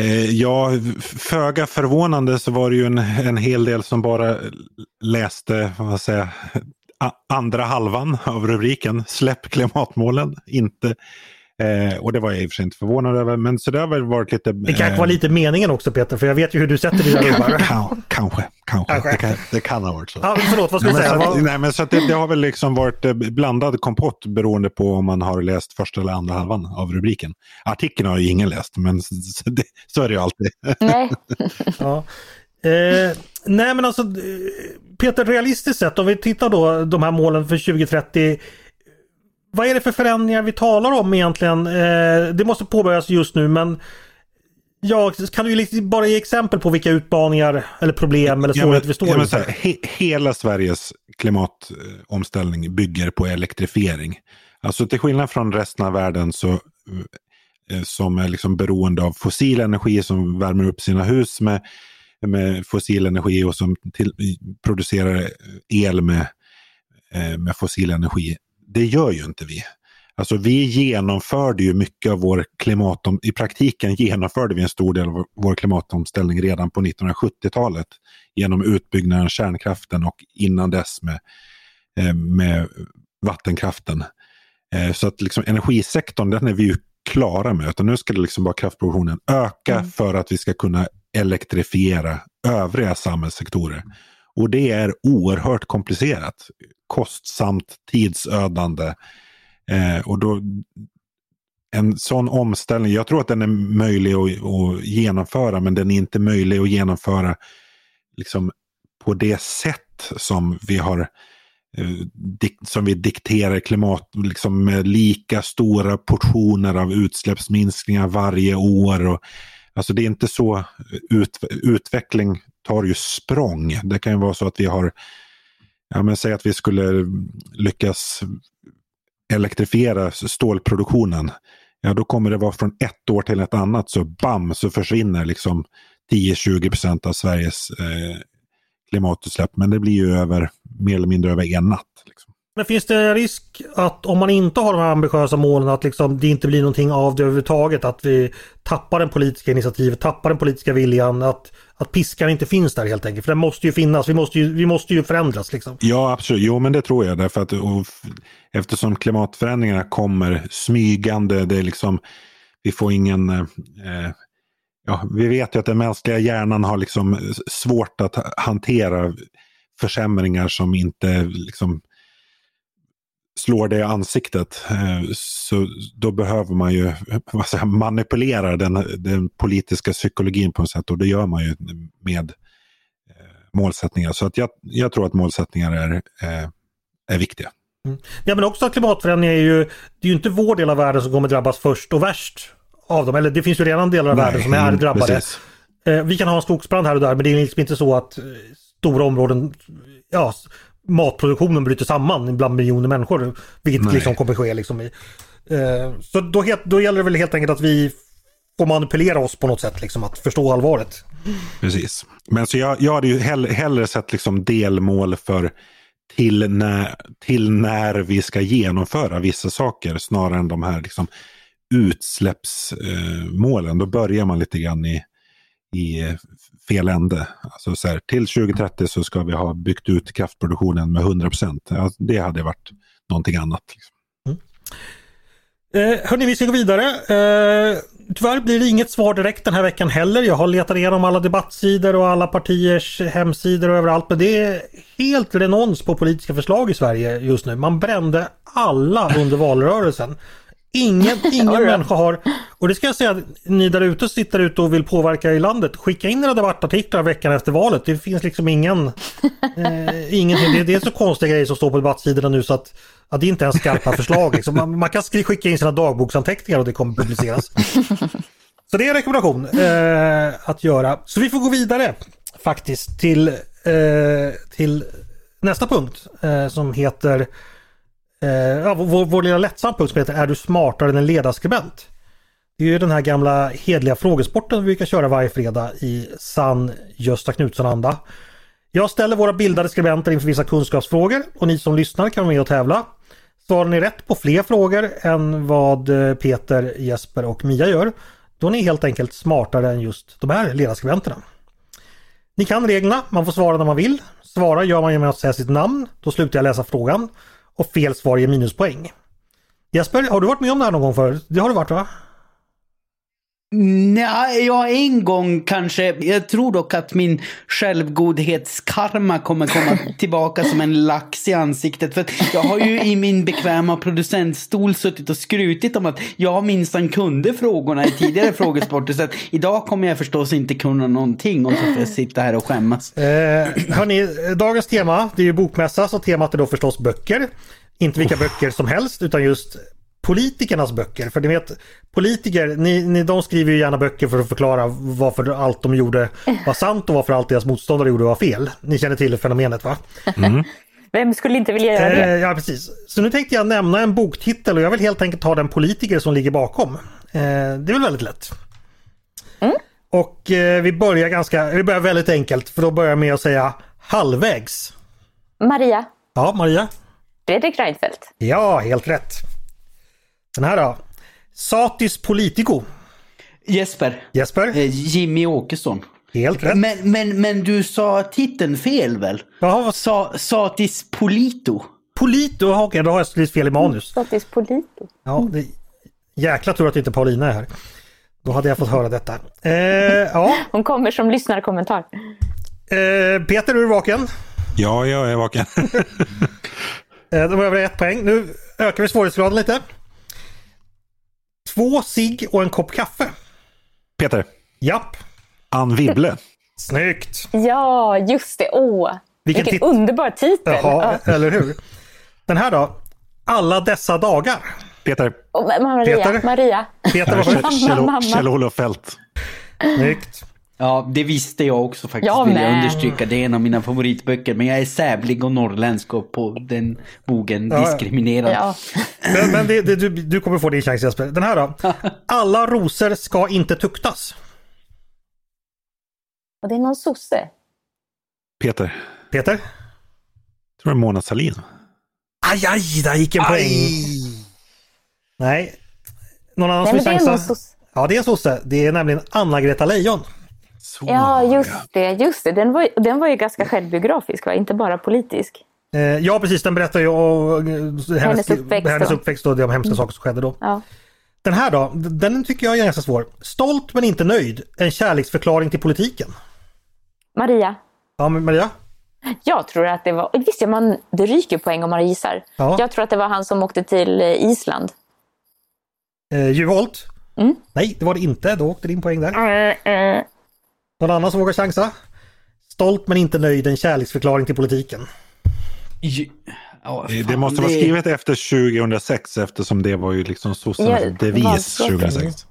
Eh, ja, föga förvånande så var det ju en, en hel del som bara läste, vad säger jag, andra halvan av rubriken Släpp klimatmålen, inte Eh, och det var jag i och för sig inte förvånad över. Men så det har väl varit lite... Det kanske var lite meningen också Peter, för jag vet ju hur du sätter dina rubbar. kanske, kanske. Det, kan, det kan ha varit så. Ja, förlåt, vad ska du säga? Att, nej, men så det, det, har väl liksom varit eh, blandad kompott beroende på om man har läst första eller andra halvan av rubriken. Artikeln har ju ingen läst, men så, det, så är det ju alltid. Nej. ja. Eh, nej men alltså Peter, realistiskt sett om vi tittar då de här målen för 2030 vad är det för förändringar vi talar om egentligen? Eh, det måste påbörjas just nu men Ja, kan du bara ge exempel på vilka utmaningar eller problem eller svårigheter vi står ja, inför? He hela Sveriges klimatomställning bygger på elektrifiering. Alltså till skillnad från resten av världen så eh, som är liksom beroende av fossil energi som värmer upp sina hus med, med fossil energi och som till, producerar el med, eh, med fossil energi det gör ju inte vi. Alltså vi genomförde ju mycket av vår klimatom... I praktiken genomförde vi en stor del av vår klimatomställning redan på 1970-talet genom utbyggnaden av kärnkraften och innan dess med, eh, med vattenkraften. Eh, så att liksom energisektorn, den är vi ju klara med. Utan nu ska det liksom bara kraftproduktionen öka mm. för att vi ska kunna elektrifiera övriga samhällssektorer. Och det är oerhört komplicerat, kostsamt, tidsödande. Eh, och då, en sån omställning, jag tror att den är möjlig att, att genomföra men den är inte möjlig att genomföra liksom, på det sätt som vi har eh, som vi dikterar klimat, liksom med lika stora portioner av utsläppsminskningar varje år. Och, alltså det är inte så, ut, utveckling tar ju språng. Det kan ju vara så att vi har, ja men säg att vi skulle lyckas elektrifiera stålproduktionen. Ja då kommer det vara från ett år till ett annat så bam så försvinner liksom 10-20 procent av Sveriges eh, klimatutsläpp. Men det blir ju över, mer eller mindre över en natt. Liksom. Men finns det en risk att om man inte har de här ambitiösa målen att liksom det inte blir någonting av det överhuvudtaget? Att vi tappar den politiska initiativet, tappar den politiska viljan, att, att piskan inte finns där helt enkelt. För den måste ju finnas, vi måste ju, vi måste ju förändras. Liksom. Ja absolut, jo men det tror jag. Därför att, och, eftersom klimatförändringarna kommer smygande, det är liksom, vi får ingen eh, ja, vi vet ju att den mänskliga hjärnan har liksom svårt att hantera försämringar som inte liksom slår det i ansiktet. Eh, så då behöver man ju säger, manipulera den, den politiska psykologin på något sätt och det gör man ju med eh, målsättningar. Så att jag, jag tror att målsättningar är, är, är viktiga. Mm. Ja men också att klimatförändringar är ju, det är ju inte vår del av världen som kommer drabbas först och värst av dem. Eller det finns ju redan delar av Nej, världen som är mm, drabbade. Eh, vi kan ha en skogsbrand här och där men det är liksom inte så att eh, stora områden, ja, matproduktionen bryter samman bland miljoner människor. Vilket Nej. liksom kommer ske liksom i. Eh, så då, då gäller det väl helt enkelt att vi får manipulera oss på något sätt, liksom att förstå allvaret. Precis. Men så jag, jag hade ju hellre, hellre sett liksom delmål för till när, till när vi ska genomföra vissa saker snarare än de här liksom utsläppsmålen. Då börjar man lite grann i, i fel ände. Alltså så här, till 2030 så ska vi ha byggt ut kraftproduktionen med 100 procent. Alltså det hade varit någonting annat. Liksom. Mm. Eh, hörni, vi ska gå vidare. Eh, tyvärr blir det inget svar direkt den här veckan heller. Jag har letat igenom alla debattsidor och alla partiers hemsidor och överallt. Men det är helt renons på politiska förslag i Sverige just nu. Man brände alla under valrörelsen. Ingen, ingen människa har, och det ska jag säga, ni där ute sitter ute och vill påverka i landet, skicka in era debattartiklar veckan efter valet. Det finns liksom ingen, eh, ingenting. Det, det, är så konstiga grejer som står på debattsidorna nu så att, att det inte är skarpa förslag. Liksom. Man, man, kan skicka in sina dagboksanteckningar och det kommer publiceras. Så det är en rekommendation eh, att göra. Så vi får gå vidare faktiskt till, eh, till nästa punkt eh, som heter eh, ja, vår, vår lilla lättsamma punkt som heter Är du smartare än en ledarskribent? Det är ju den här gamla hedliga frågesporten vi brukar köra varje fredag i sann Gösta Knutsson-anda. Jag ställer våra bildade skribenter inför vissa kunskapsfrågor och ni som lyssnar kan vara med och tävla. Svarar ni rätt på fler frågor än vad eh, Peter, Jesper och Mia gör, då är ni helt enkelt smartare än just de här ledarskribenterna. Ni kan reglerna, man får svara när man vill. Svara gör man genom att säga sitt namn, då slutar jag läsa frågan och fel svar ger minuspoäng. Jesper, har du varit med om det här någon gång förut? Det har du varit va? Nej, ja en gång kanske. Jag tror dock att min självgodhetskarma kommer komma tillbaka som en lax i ansiktet. För jag har ju i min bekväma producentstol suttit och skrutit om att jag minsann kunde frågorna i tidigare frågesporter. Så att idag kommer jag förstås inte kunna någonting och så får jag sitta här och skämmas. Eh, hörni, dagens tema, det är ju bokmässa, så temat är då förstås böcker. Inte vilka böcker som helst utan just politikernas böcker. För ni vet, politiker, ni, ni, de skriver ju gärna böcker för att förklara varför allt de gjorde var sant och varför allt deras motståndare gjorde var fel. Ni känner till fenomenet va? Mm. Vem skulle inte vilja göra det? Eh, ja, precis. Så nu tänkte jag nämna en boktitel och jag vill helt enkelt ta den politiker som ligger bakom. Eh, det är väl väldigt lätt. Mm. Och eh, vi börjar ganska, vi börjar väldigt enkelt för då börjar jag med att säga halvvägs. Maria. Ja, Maria. Fredrik Reinfeldt. Ja, helt rätt. Den här då. Satis Politico. Jesper. Jesper. Eh, Jimmy Åkesson. Helt rätt. Men, men, men du sa titeln fel väl? Jaha. Sa, satis Polito. Polito, okej okay, då har jag skrivit fel i manus. Satis Polito. Ja, det, Jäkla tur att inte Paulina är här. Då hade jag fått höra detta. Eh, ja. Hon kommer som lyssnarkommentar. Eh, Peter, är du vaken? Ja, jag är vaken. eh, då var över ett poäng. Nu ökar vi svårighetsgraden lite. Två cigg och en kopp kaffe. Peter. Japp. Ann Wibble. Snyggt! Ja, just det. Åh, vilken, vilken underbar titel! Jaha, ja. eller hur? Den här då? Alla dessa dagar. Peter. Oh, Maria. Peter. Maria. Peter var Kjell-Olof Fält. Snyggt. Ja, det visste jag också faktiskt, jag vill jag understryka. Det är en av mina favoritböcker. Men jag är sävlig och norrländsk och på den bogen ja, diskriminerad. Ja. Men, men det, det, du, du kommer få din chans Jesper. Den här då? Alla rosor ska inte tuktas. Och det är någon sosse. Peter. Peter? Jag tror det är Mona Sahlin. Aj, aj, där gick en poäng. Nej. Någon annan som vill chansa? Ja, det är en sosse. Det är nämligen Anna-Greta Leijon. Så, ja, just det. Just det. Den, var, den var ju ganska självbiografisk, va? inte bara politisk. Eh, ja, precis. Den berättar ju om hennes, hennes uppväxt, hennes uppväxt och de hemska mm. saker som skedde då. Ja. Den här då, den tycker jag är ganska svår. Stolt men inte nöjd. En kärleksförklaring till politiken. Maria. Ja, men Maria? Jag tror att det var, visst ja, man, det ryker poäng om man gissar. Ja. Jag tror att det var han som åkte till eh, Island. Eh, Juholt? Mm. Nej, det var det inte. Då åkte din poäng där. Mm, mm. Någon annan som vågar chansa? Stolt men inte nöjd, en kärleksförklaring till politiken. Ja, det måste vara skrivet efter 2006 eftersom det var ju liksom sossarnas ja, devis 2006.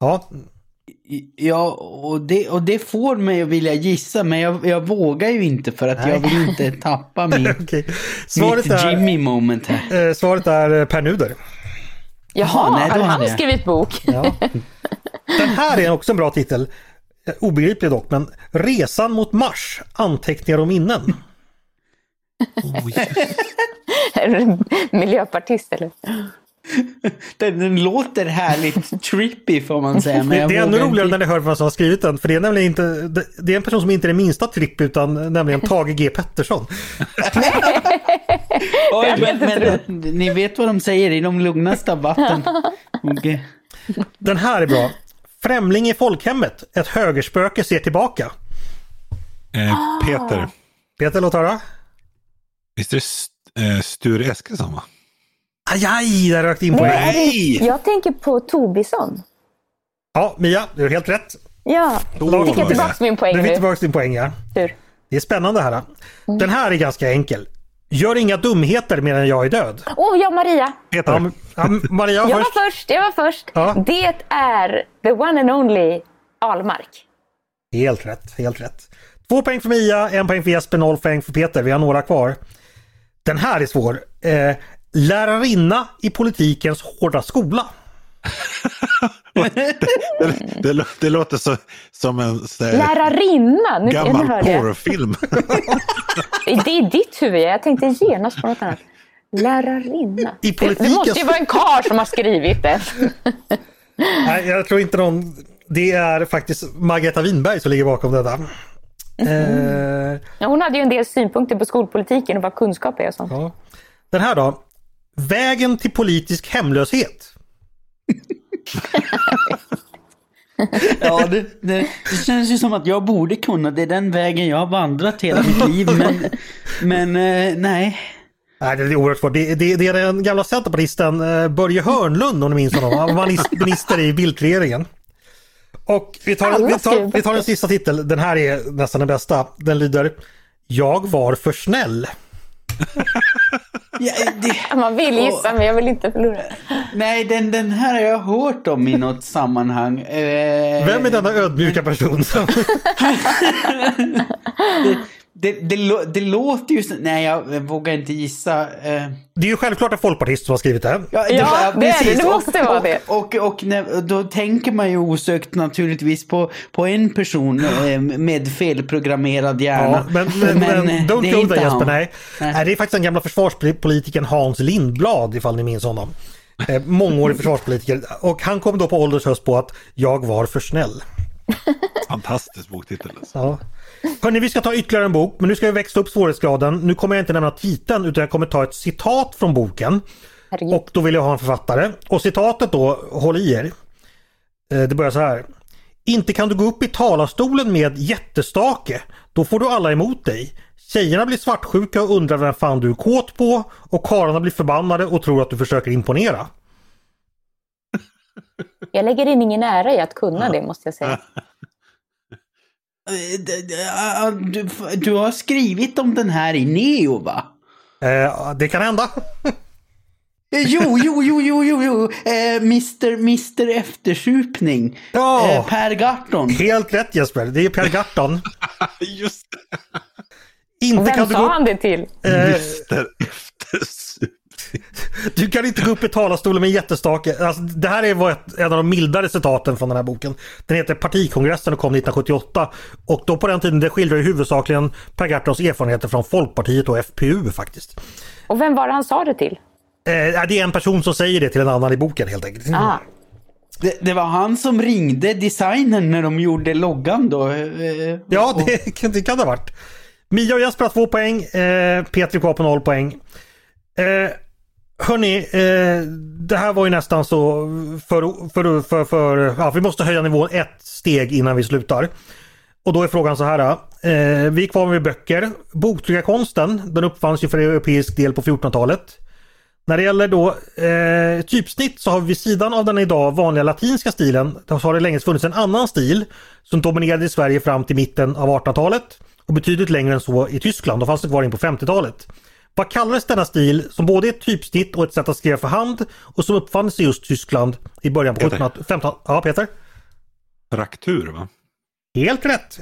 Ja, Ja, och det, och det får mig att vilja gissa, men jag, jag vågar ju inte för att Nej. jag vill inte tappa min, okay. svaret mitt är, Jimmy moment här. Eh, svaret är eh, Per Nuder. Jaha, Nej, har han skrivit bok? Ja. Den här är också en bra titel. Eh, obegriplig dock, men Resan mot Mars, anteckningar och minnen. Oh, Miljöpartist eller? Den, den, låter härligt trippy får man säga. Men det, är ännu roligare när ni hör vem som har skrivit den. För det är nämligen inte, det är en person som inte är det minsta trippy utan nämligen Tage G Pettersson. Oj, men, men, ni vet vad de säger i de lugnaste av vatten. Okay. Den här är bra. Främling i folkhemmet. Ett högerspöke ser tillbaka. Eh, Peter. Peter, låt höra. Visst är det eh, Sture Eskilsson va? Aj, aj, där rökte in på Nej! Jag tänker på Tobisson. Ja, Mia, du har helt rätt. Ja, då fick jag tillbaka min poäng. Du fick tillbaka din poäng, ja. Tur. Det är spännande här. Mm. Den här är ganska enkel. Gör inga dumheter medan jag är död. Åh, oh, ja, Maria. Peter. Ja, ja, Maria jag först. var först. Jag var först. Ja. Det är the one and only Almark. Helt rätt, helt rätt. Två poäng för Mia, en poäng för Jesper, noll poäng för Peter. Vi har några kvar. Den här är svår. Eh, lärarinna i politikens hårda skola. det, det, det, det, låter så, som en Lärarinna! Nu, gammal porrfilm. det är ditt huvud, jag tänkte genast på något annat. Lärarinna. I politikens... Det måste ju vara en kar som har skrivit det. Nej, jag tror inte någon... Det är faktiskt Margareta Winberg som ligger bakom detta. Mm. Eh... Ja, hon hade ju en del synpunkter på skolpolitiken och vad kunskap är och sånt. Ja. Den här då? Vägen till politisk hemlöshet. ja, det, det, det, känns ju som att jag borde kunna. Det är den vägen jag har vandrat hela mitt liv. Men, men eh, nej. Nej, det är oerhört svårt. Det, det, det, är den gamla centerpartisten eh, Börje Hörnlund om ni minns honom. Han var minister i Bildtregeringen. Och vi tar, vi, tar, vi tar den sista titeln. Den här är nästan den bästa. Den lyder Jag var för snäll. Ja, det... Man vill gissa men jag vill inte förlora. Nej, den, den här har jag hört om i något sammanhang. Eh... Vem är denna ödmjuka person? Det, det, det, låter ju... Nej, jag vågar inte gissa. Eh. Det är ju självklart en folkpartist som har skrivit det. Ja, det, ja, det är det. Det måste vara det. Och, och, och, och, då tänker man ju osökt naturligtvis på, på en person eh, med felprogrammerad hjärna. Ja, men, men, men, men don't go there Jesper, nej. nej. Det är faktiskt den gamla försvarspolitikern Hans Lindblad, ifall ni minns honom. Eh, mångårig försvarspolitiker. Och han kom då på ålders höst på att jag var för snäll. Fantastisk boktitel. Alltså. Ja. Hörni, vi ska ta ytterligare en bok, men nu ska vi växla upp svårighetsgraden. Nu kommer jag inte nämna titeln utan jag kommer ta ett citat från boken. Herregud. Och då vill jag ha en författare. Och citatet då, håll i er. Eh, det börjar så här. Inte kan du gå upp i talarstolen med jättestake. Då får du alla emot dig. Tjejerna blir svartsjuka och undrar vem fan du är kåt på och karlarna blir förbannade och tror att du försöker imponera. Jag lägger in ingen ära i att kunna det måste jag säga. Eh, du, du har skrivit om den här i Neo va? Eh, det kan hända. Eh, jo, jo, jo, jo, jo, jo. Eh, Mr, Mr Eftersupning. Ja. Eh, per Garton. Helt rätt Jesper, det är Per Garton. Just det. Inte Vem kan sa du... han det till? Eh, Mr Eftersupning. Du kan inte gå upp i talarstolen med en jättestake. Alltså, det här är ett, en av de mildare citaten från den här boken. Den heter Partikongressen och kom 1978. Och då på den tiden det skildrar huvudsakligen Per Gahrtons erfarenheter från Folkpartiet och FPU faktiskt. Och vem var det han sa det till? Eh, det är en person som säger det till en annan i boken helt enkelt. Ah. Det, det, var han som ringde designen när de gjorde loggan då? Eh, ja, det, det kan det ha varit. Mia och Jesper har två poäng. Eh, Petri kvar på noll poäng. Eh, hörni, eh, det här var ju nästan så för, för, för, för ja, vi måste höja nivån ett steg innan vi slutar. Och då är frågan så här. Eh, vi är kvar med böcker. Boktryckarkonsten, den uppfanns ju för europeisk del på 1400-talet. När det gäller då eh, typsnitt så har vi vid sidan av den idag vanliga latinska stilen så har det länge funnits en annan stil som dominerade i Sverige fram till mitten av 1800-talet och betydligt längre än så i Tyskland. Då fanns det kvar in på 50-talet. Vad kallades denna stil som både är ett typsnitt och ett sätt att skriva för hand och som uppfanns i just Tyskland i början på 1700-talet? Ja, Peter? Fraktur va? Helt rätt!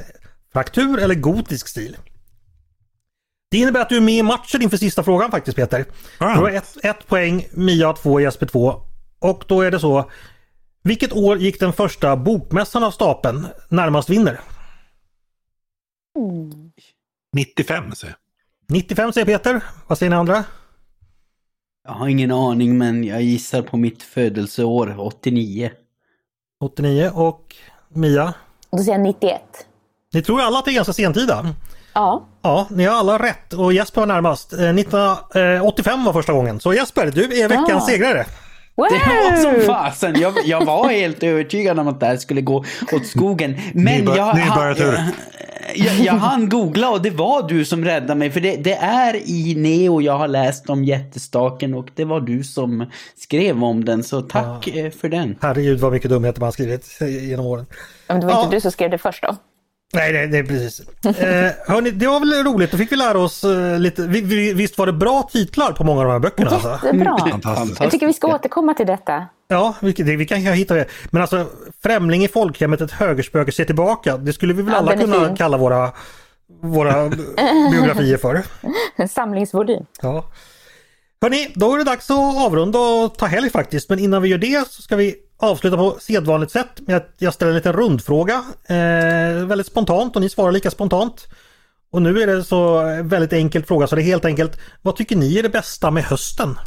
Fraktur eller gotisk stil. Det innebär att du är med i matchen inför sista frågan faktiskt Peter. Ah. Du har ett, ett poäng, Mia två, Jesper två. Och då är det så. Vilket år gick den första bokmässan av stapeln närmast vinner? Mm. 95 säger jag. 95 säger Peter. Vad säger ni andra? Jag har ingen aning men jag gissar på mitt födelseår, 89. 89 och Mia? Då säger jag 91. Ni tror alla att det är ganska sentida? Ja. Ja, ni har alla rätt och Jesper var närmast. 1985 eh, var första gången. Så Jesper, du är veckans ja. segrare. Wow! Det var som fasen. Jag, jag var helt övertygad om att det här skulle gå åt skogen. Men Nybör, jag, jag, jag, jag hann googla och det var du som räddade mig. För det, det, är i Neo jag har läst om jättestaken och det var du som skrev om den. Så tack ja. Eh, för den. Herregud vad mycket dumheter man skrivit genom åren. Men det var ja. inte du som skrev det först då? Nej, nej, nej precis. eh, hörni, det var väl roligt. Då fick vi lära oss eh, lite. Vi, vi, visst var det bra titlar på många av de här böckerna? Alltså? Jättebra. Alltså. Jag tycker vi ska återkomma till detta. Ja, vi, det, vi kan hitta det. Men alltså Främling i folkhemmet, ett högerspöke ser tillbaka. Det skulle vi väl ja, alla kunna fin. kalla våra, våra biografier för. Samlingsvolym. Ja. Hörni, då är det dags att avrunda och ta helg faktiskt. Men innan vi gör det så ska vi avsluta på sedvanligt sätt med att jag ställer en liten rundfråga. Eh, väldigt spontant och ni svarar lika spontant. Och nu är det så väldigt enkelt fråga så det är helt enkelt. Vad tycker ni är det bästa med hösten?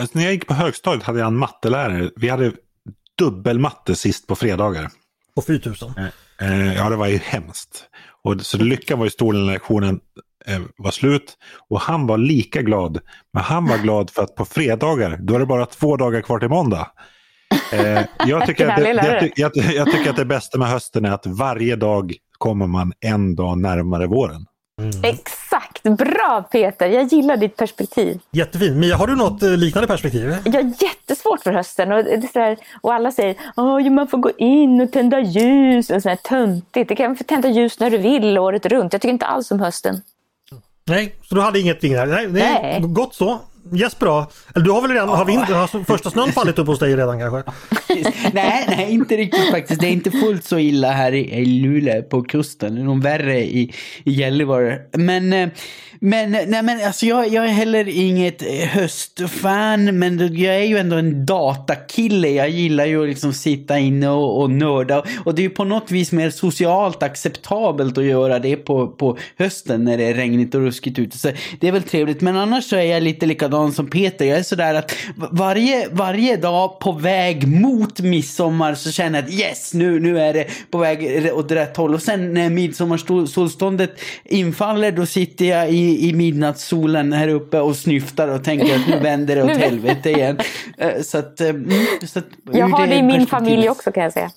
Alltså, när jag gick på högstadiet hade jag en mattelärare. Vi hade dubbelmatte sist på fredagar. På 4000? Eh, eh, ja, det var ju hemskt. Och, så lyckan var ju stor när lektionen eh, var slut. Och han var lika glad. Men han var glad för att på fredagar, då är det bara två dagar kvar till måndag. Eh, jag, tycker att det, jag, jag, jag, tycker att det bästa med hösten är att varje dag kommer man en dag närmare våren. Mm. Exakt, bra Peter, jag gillar ditt perspektiv. Jättefint. Mia, har du något eh, liknande perspektiv? Jag har jättesvårt för hösten och, det där, och alla säger att man får gå in och tända ljus och sådär töntigt. Du kan få tända ljus när du vill året runt. Jag tycker inte alls om hösten. Nej, så du hade inget där? Nej, nej. Gott så. Jesper då? Eller du har väl redan, ja. har, vind, har första snön fallit upp hos dig redan kanske? nej, nej inte riktigt faktiskt. Det är inte fullt så illa här i, i Luleå på kusten. Det är nog värre i, i Gällivare. Men, eh, men, nej, men alltså jag, jag är heller inget eh, höstfan, men jag är ju ändå en datakille. Jag gillar ju att liksom sitta inne och, och nörda. Och det är ju på något vis mer socialt acceptabelt att göra det på, på hösten när det är regnigt och ruskigt ute. Så det är väl trevligt. Men annars så är jag lite likadan som Peter. Jag är sådär att varje, varje dag på väg mot midsommar så känner jag att yes, nu, nu är det på väg åt rätt håll. Och sen när midsommarsolståndet infaller då sitter jag i, i midnattssolen här uppe och snyftar och tänker att nu vänder det åt helvete igen. Eh, så att, mm, så att, jag har det i min familj också kan jag säga.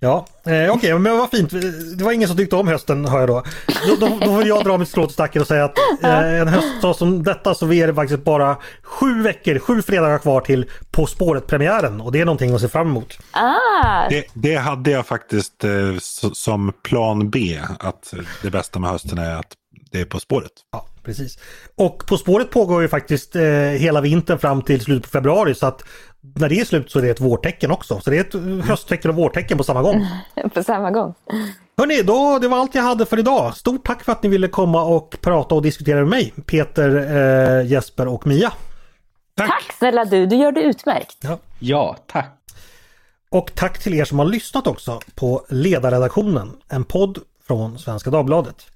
Ja, eh, okej, okay, men vad fint. Det var ingen som tyckte om hösten hör jag då. Då, då, då vill jag dra mitt strå till stacken och säga att eh, en höstdag som detta så är det faktiskt bara sju veckor, sju fredagar kvar till På spåret-premiären och det är någonting att se fram emot. Ah. Det, det hade jag faktiskt eh, som plan B, att det bästa med hösten är att det är På spåret. Ja, precis. Och På spåret pågår ju faktiskt eh, hela vintern fram till slutet på februari så att när det är slut så är det ett vårtecken också. Så det är ett hösttecken och vårtecken på samma gång. på samma gång. Hörni, då, det var allt jag hade för idag. Stort tack för att ni ville komma och prata och diskutera med mig, Peter, eh, Jesper och Mia. Tack. tack snälla du, du gör det utmärkt. Ja. ja, tack. Och tack till er som har lyssnat också på Ledarredaktionen, en podd från Svenska Dagbladet.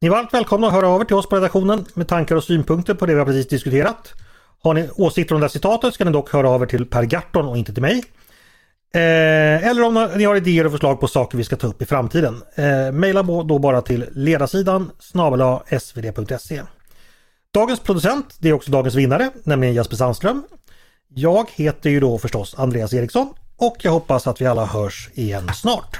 Ni är varmt välkomna att höra över till oss på redaktionen med tankar och synpunkter på det vi har precis diskuterat. Har ni åsikter om det här citatet ska ni dock höra över till Per Garton och inte till mig. Eh, eller om ni har idéer och förslag på saker vi ska ta upp i framtiden. Eh, maila då bara till ledarsidan snabel svd.se. Dagens producent, det är också dagens vinnare, nämligen Jesper Sandström. Jag heter ju då förstås Andreas Eriksson och jag hoppas att vi alla hörs igen snart.